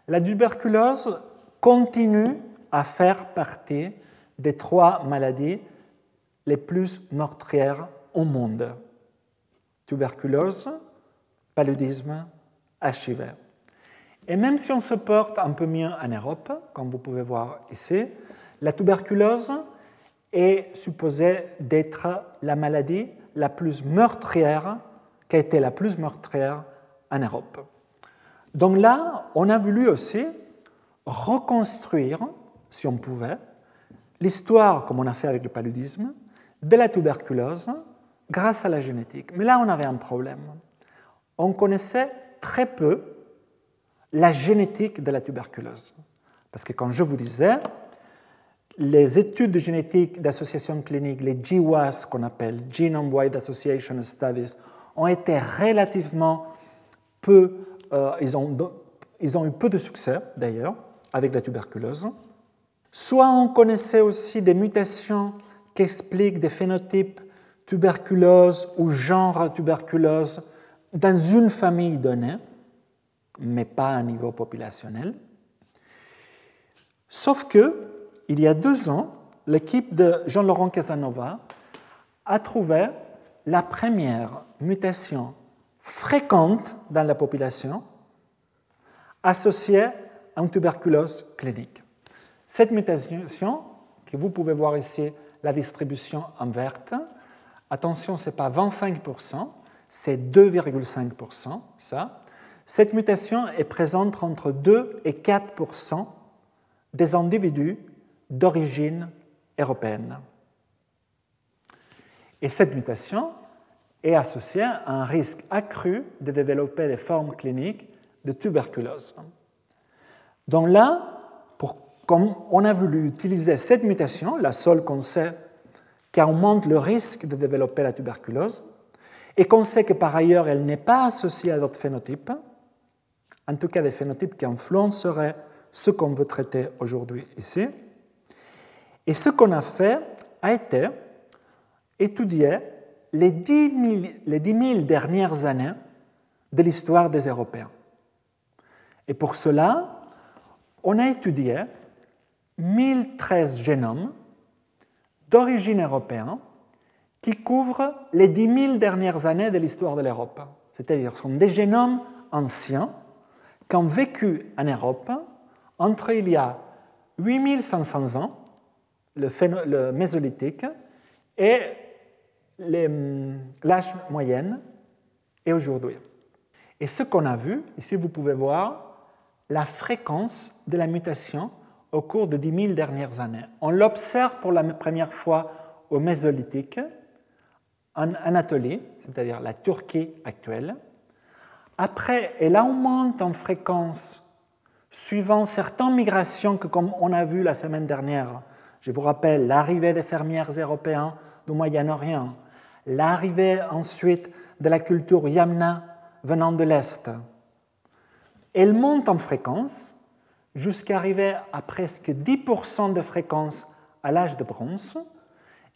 La tuberculose continue à faire partie des trois maladies les plus meurtrières au monde. Tuberculose, paludisme, HIV. Et même si on se porte un peu mieux en Europe, comme vous pouvez voir ici, la tuberculose est supposée d'être la maladie la plus meurtrière, qui a été la plus meurtrière en Europe. Donc là, on a voulu aussi reconstruire, si on pouvait, l'histoire, comme on a fait avec le paludisme, de la tuberculose grâce à la génétique. Mais là, on avait un problème. On connaissait très peu la génétique de la tuberculose. Parce que comme je vous disais, les études de génétique d'association clinique, les GWAS qu'on appelle Genome Wide Association Studies, ont été relativement peu, euh, ils, ont, ils ont eu peu de succès d'ailleurs avec la tuberculose. Soit on connaissait aussi des mutations qui expliquent des phénotypes tuberculose ou genre tuberculose dans une famille donnée, mais pas à niveau populationnel. Sauf que, il y a deux ans, l'équipe de Jean-Laurent Casanova a trouvé la première mutation fréquente dans la population associée à une tuberculose clinique. Cette mutation, que vous pouvez voir ici, la distribution en verte, attention, ce n'est pas 25%, c'est 2,5%, ça. Cette mutation est présente entre 2 et 4% des individus d'origine européenne. Et cette mutation est associée à un risque accru de développer des formes cliniques de tuberculose. Donc là, comme on a voulu utiliser cette mutation, la seule qu'on sait qui augmente le risque de développer la tuberculose, et qu'on sait que par ailleurs elle n'est pas associée à d'autres phénotypes, en tout cas des phénotypes qui influenceraient ce qu'on veut traiter aujourd'hui ici. Et ce qu'on a fait a été étudier les 10 000, les 10 000 dernières années de l'histoire des Européens. Et pour cela, on a étudié 1013 génomes d'origine européenne qui couvrent les 10 000 dernières années de l'histoire de l'Europe. C'est-à-dire ce sont des génomes anciens qui ont vécu en Europe entre il y a 8500 ans, le mésolithique, et l'âge moyen, et aujourd'hui. Et ce qu'on a vu, ici vous pouvez voir la fréquence de la mutation au cours de 10 000 dernières années. On l'observe pour la première fois au Mésolithique, en Anatolie, c'est-à-dire la Turquie actuelle. Après, elle augmente en fréquence suivant certaines migrations que, comme on a vu la semaine dernière, je vous rappelle l'arrivée des fermières européens du Moyen-Orient, l'arrivée ensuite de la culture yamna venant de l'Est. Elle monte en fréquence jusqu'à arriver à presque 10% de fréquence à l'âge de bronze.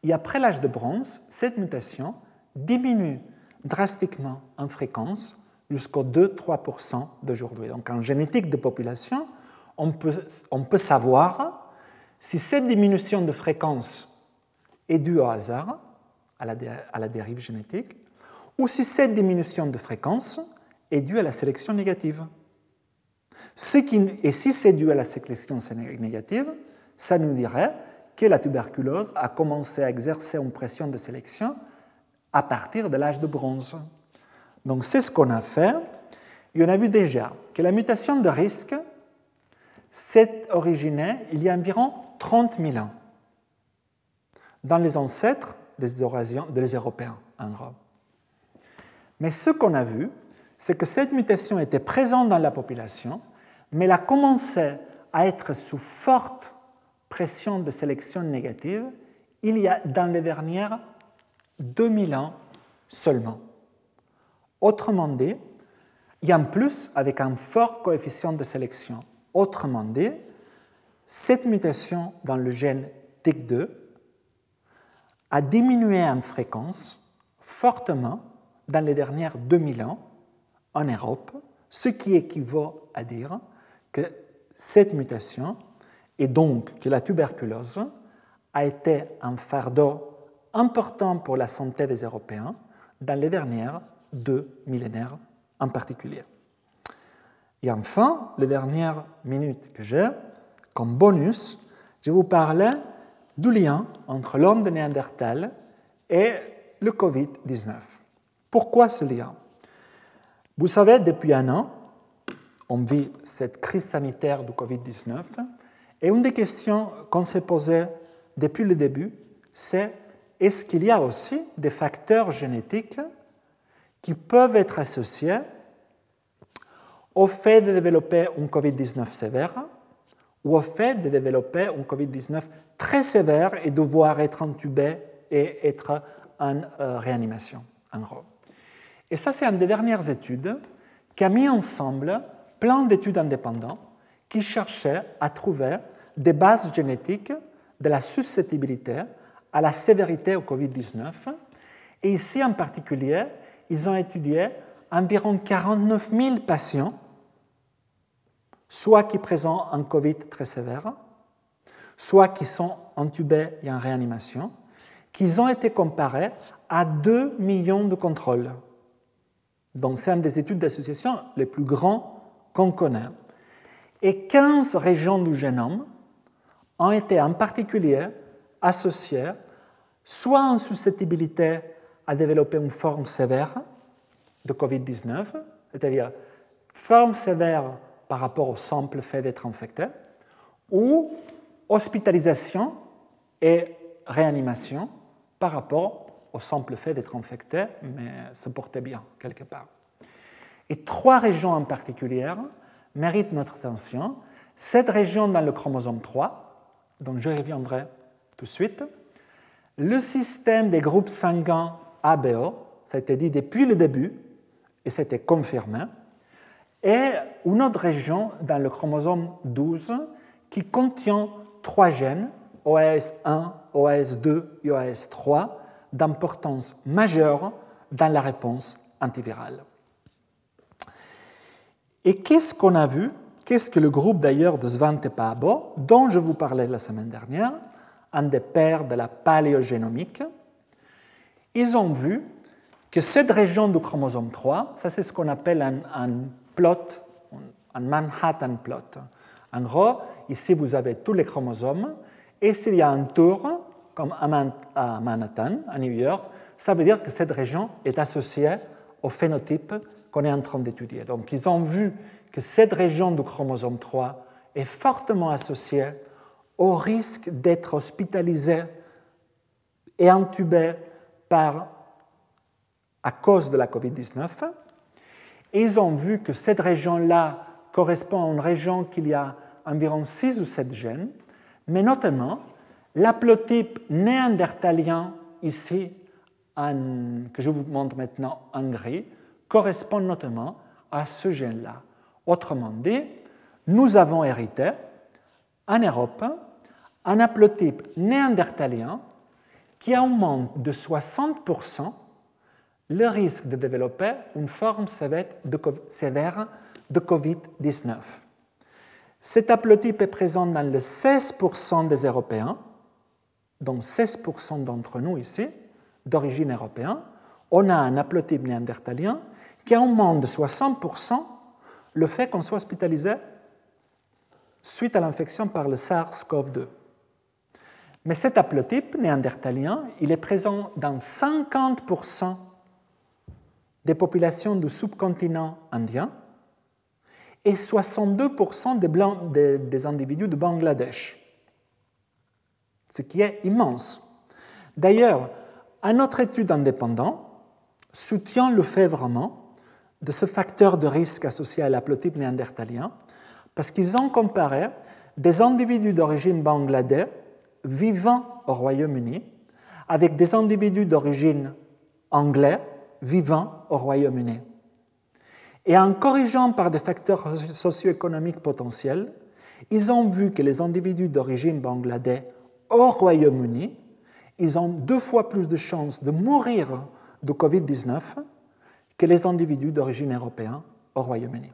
Et après l'âge de bronze, cette mutation diminue drastiquement en fréquence jusqu'au 2-3% d'aujourd'hui. Donc en génétique de population, on peut, on peut savoir si cette diminution de fréquence est due au hasard, à la, dérive génétique, ou si cette diminution de fréquence est due à la sélection négative. Et si c'est dû à la sélection négative, ça nous dirait que la tuberculose a commencé à exercer une pression de sélection à partir de l'âge de bronze. Donc c'est ce qu'on a fait. Et on a vu déjà que la mutation de risque s'est originée il y a environ 30 000 ans dans les ancêtres des, Européens en gros. Mais ce qu'on a vu, c'est que cette mutation était présente dans la population, mais elle a commencé à être sous forte pression de sélection négative il y a dans les dernières 2000 ans seulement. Autrement dit, il y a en plus avec un fort coefficient de sélection. Autrement dit, cette mutation dans le gène TIC2 a diminué en fréquence fortement dans les dernières 2000 ans en Europe, ce qui équivaut à dire que cette mutation et donc que la tuberculose a été un fardeau important pour la santé des Européens dans les dernières deux millénaires en particulier. Et enfin, les dernières minutes que j'ai, comme bonus, je vous parler du lien entre l'homme de Néandertal et le Covid-19. Pourquoi ce lien? Vous savez, depuis un an, on vit cette crise sanitaire du Covid-19 et une des questions qu'on s'est posées depuis le début, c'est est-ce qu'il y a aussi des facteurs génétiques qui peuvent être associés au fait de développer un Covid-19 sévère? Ou au fait de développer un Covid-19 très sévère et devoir être intubé et être en euh, réanimation, en gros. Et ça, c'est une des dernières études qui a mis ensemble plein d'études indépendantes qui cherchaient à trouver des bases génétiques de la susceptibilité à la sévérité au Covid-19. Et ici, en particulier, ils ont étudié environ 49 000 patients, soit qui présentent un Covid très sévère, soit qui sont intubés et en réanimation, qui ont été comparés à 2 millions de contrôles. Donc c'est une des études d'association les plus grands qu'on connaît. Et 15 régions du génome ont été en particulier associées soit en susceptibilité à développer une forme sévère de Covid-19, c'est-à-dire forme sévère par rapport au simple fait d'être infecté, ou hospitalisation et réanimation par rapport au simple fait d'être infecté, mais se porter bien quelque part. Et trois régions en particulier méritent notre attention. Cette région dans le chromosome 3, dont je reviendrai tout de suite, le système des groupes sanguins ABO, ça a été dit depuis le début, et c'était confirmé, et une autre région dans le chromosome 12 qui contient trois gènes, OAS1, OAS2 et OAS3, d'importance majeure dans la réponse antivirale. Et qu'est-ce qu'on a vu? Qu'est-ce que le groupe d'ailleurs de Svante Paabo, dont je vous parlais la semaine dernière, un des pères de la paléogénomique, ils ont vu que cette région du chromosome 3, ça c'est ce qu'on appelle un, plot, un Manhattan plot. En gros, ici vous avez tous les chromosomes, et s'il y a un tour, comme à Manhattan, à New York, ça veut dire que cette région est associée au phénotype qu'on est en train d'étudier. Donc ils ont vu que cette région du chromosome 3 est fortement associée au risque d'être hospitalisé et intubé par, à cause de la COVID-19. Ils ont vu que cette région-là correspond à une région qu'il y a environ 6 ou 7 gènes, mais notamment l'haplotype néandertalien ici, que je vous montre maintenant en gris, correspond notamment à ce gène-là. Autrement dit, nous avons hérité en Europe un haplotype néandertalien qui augmente de 60% le risque de développer une forme sévère de COVID-19. Cet haplotype est présent dans le 16% des Européens, donc 16% d'entre nous ici, d'origine européenne. On a un haplotype néandertalien qui augmente de 60% le fait qu'on soit hospitalisé suite à l'infection par le SARS-CoV-2. Mais cet haplotype néandertalien, il est présent dans 50% des populations du subcontinent indien et 62% des, blancs, des, individus de Bangladesh, ce qui est immense. D'ailleurs, une autre étude indépendante soutient le fait vraiment de ce facteur de risque associé à l'haplotype néandertalien, parce qu'ils ont comparé des individus d'origine bangladais vivant au Royaume-Uni avec des individus d'origine anglaise vivant au Royaume-Uni. Et en corrigeant par des facteurs socio-économiques potentiels, ils ont vu que les individus d'origine bangladais au Royaume-Uni, ils ont deux fois plus de chances de mourir de Covid-19 que les individus d'origine européenne au Royaume-Uni.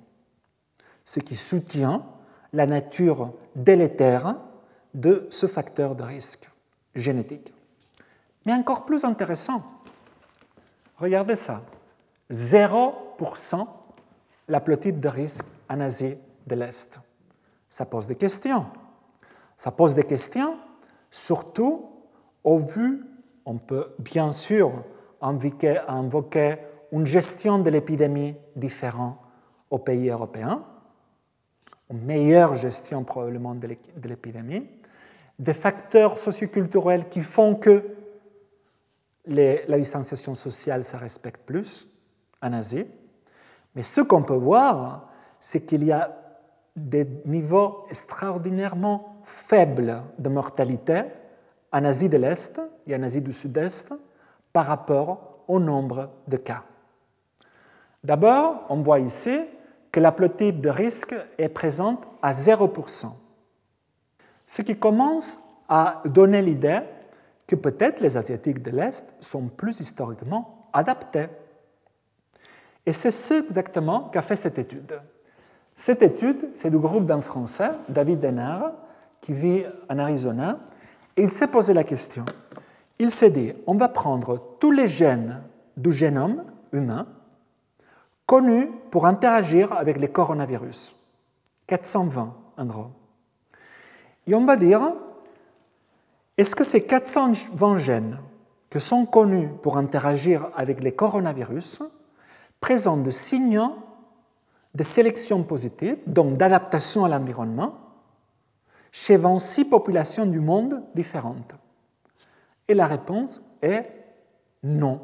Ce qui soutient la nature délétère de ce facteur de risque génétique. Mais encore plus intéressant, regardez ça, 0% l'haplotype de risque en Asie de l'Est. Ça pose des questions. Ça pose des questions, surtout au vu, on peut bien sûr invoquer, invoquer une gestion de l'épidémie différente aux pays européens, une meilleure gestion probablement de l'épidémie, des facteurs socioculturels qui font que la distanciation sociale se respecte plus en Asie. Mais ce qu'on peut voir, c'est qu'il y a des niveaux extraordinairement faibles de mortalité en Asie de l'Est et en Asie du Sud-Est par rapport au nombre de cas. D'abord, on voit ici que la de risque est présente à 0%. Ce qui commence à donner l'idée que peut-être les Asiatiques de l'Est sont plus historiquement adaptés. Et c'est ce exactement qu'a fait cette étude. Cette étude, c'est du groupe d'un Français, David Denard, qui vit en Arizona, et il s'est posé la question. Il s'est dit, on va prendre tous les gènes du génome humain connus pour interagir avec les coronavirus, 420 en gros. Et on va dire, est-ce que ces 420 gènes que sont connus pour interagir avec les coronavirus présentent des signes de sélection positive, donc d'adaptation à l'environnement, chez 26 populations du monde différentes? Et la réponse est non.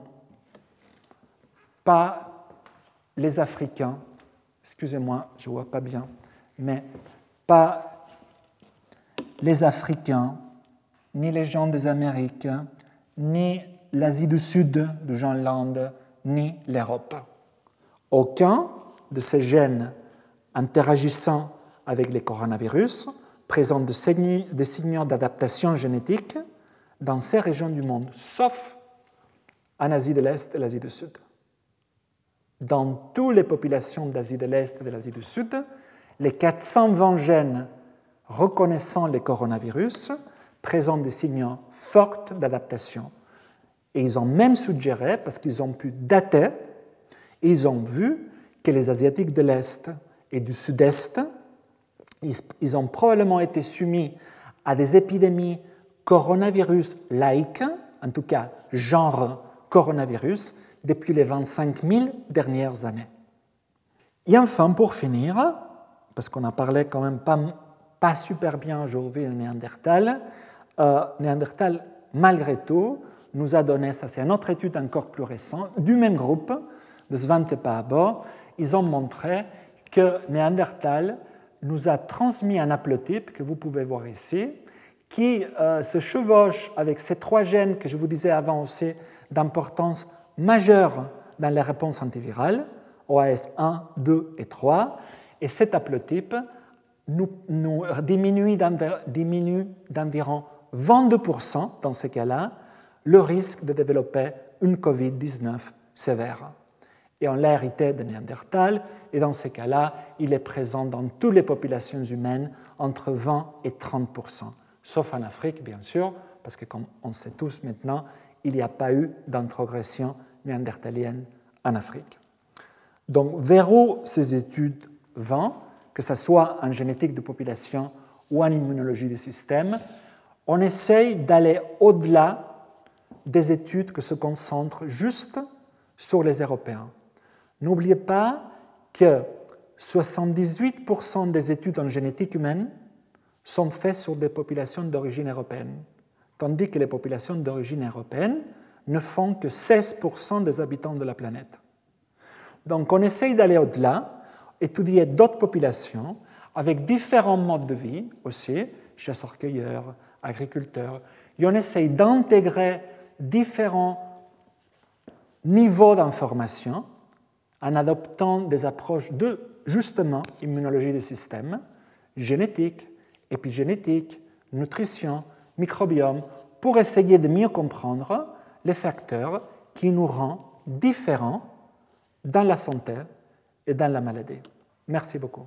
Pas les Africains, excusez-moi, je ne vois pas bien, mais pas les Africains, ni les gens des Amériques, ni l'Asie du Sud de Jean Land, ni l'Europe. Aucun de ces gènes interagissant avec les coronavirus présente des signaux d'adaptation génétique dans ces régions du monde, sauf en Asie de l'Est et l'Asie du Sud. Dans toutes les populations d'Asie de l'Est et de l'Asie du Sud, les 420 gènes reconnaissant les coronavirus présentent des signaux forts d'adaptation. Et ils ont même suggéré, parce qu'ils ont pu dater, ils ont vu que les Asiatiques de l'Est et du Sud-Est, ils ont probablement été soumis à des épidémies coronavirus laïques, en tout cas genre coronavirus, depuis les 25 000 dernières années. Et enfin, pour finir, parce qu'on a parlé quand même pas, pas super bien aujourd'hui de Néandertal, euh, Néandertal, malgré tout, nous a donné, ça c'est une autre étude encore plus récente, du même groupe, de Svante ils ont montré que Néandertal nous a transmis un haplotype que vous pouvez voir ici, qui euh, se chevauche avec ces trois gènes que je vous disais avant aussi d'importance majeure dans les réponses antivirales, OAS 1, 2 et 3, et cet haplotype nous, nous diminue d'environ 22% dans ces cas-là le risque de développer une COVID-19 sévère. Et on l'a hérité de Néandertal, et dans ces cas-là, il est présent dans toutes les populations humaines entre 20 et 30%, sauf en Afrique, bien sûr, parce que comme on sait tous maintenant, il n'y a pas eu d'introgression néandertalienne en Afrique. Donc, vers où ces études vont, que ce soit en génétique de population ou en immunologie des systèmes, on essaye d'aller au-delà des études qui se concentrent juste sur les Européens. N'oubliez pas que 78% des études en génétique humaine sont faites sur des populations d'origine européenne, tandis que les populations d'origine européenne ne font que 16% des habitants de la planète. Donc on essaye d'aller au-delà, étudier d'autres populations avec différents modes de vie aussi, chasseurs-cueilleurs, agriculteurs, et on essaye d'intégrer différents niveaux d'information en adoptant des approches de, justement, immunologie des systèmes, génétique, épigénétique, nutrition, microbiome, pour essayer de mieux comprendre les facteurs qui nous rendent différents dans la santé et dans la maladie. Merci beaucoup.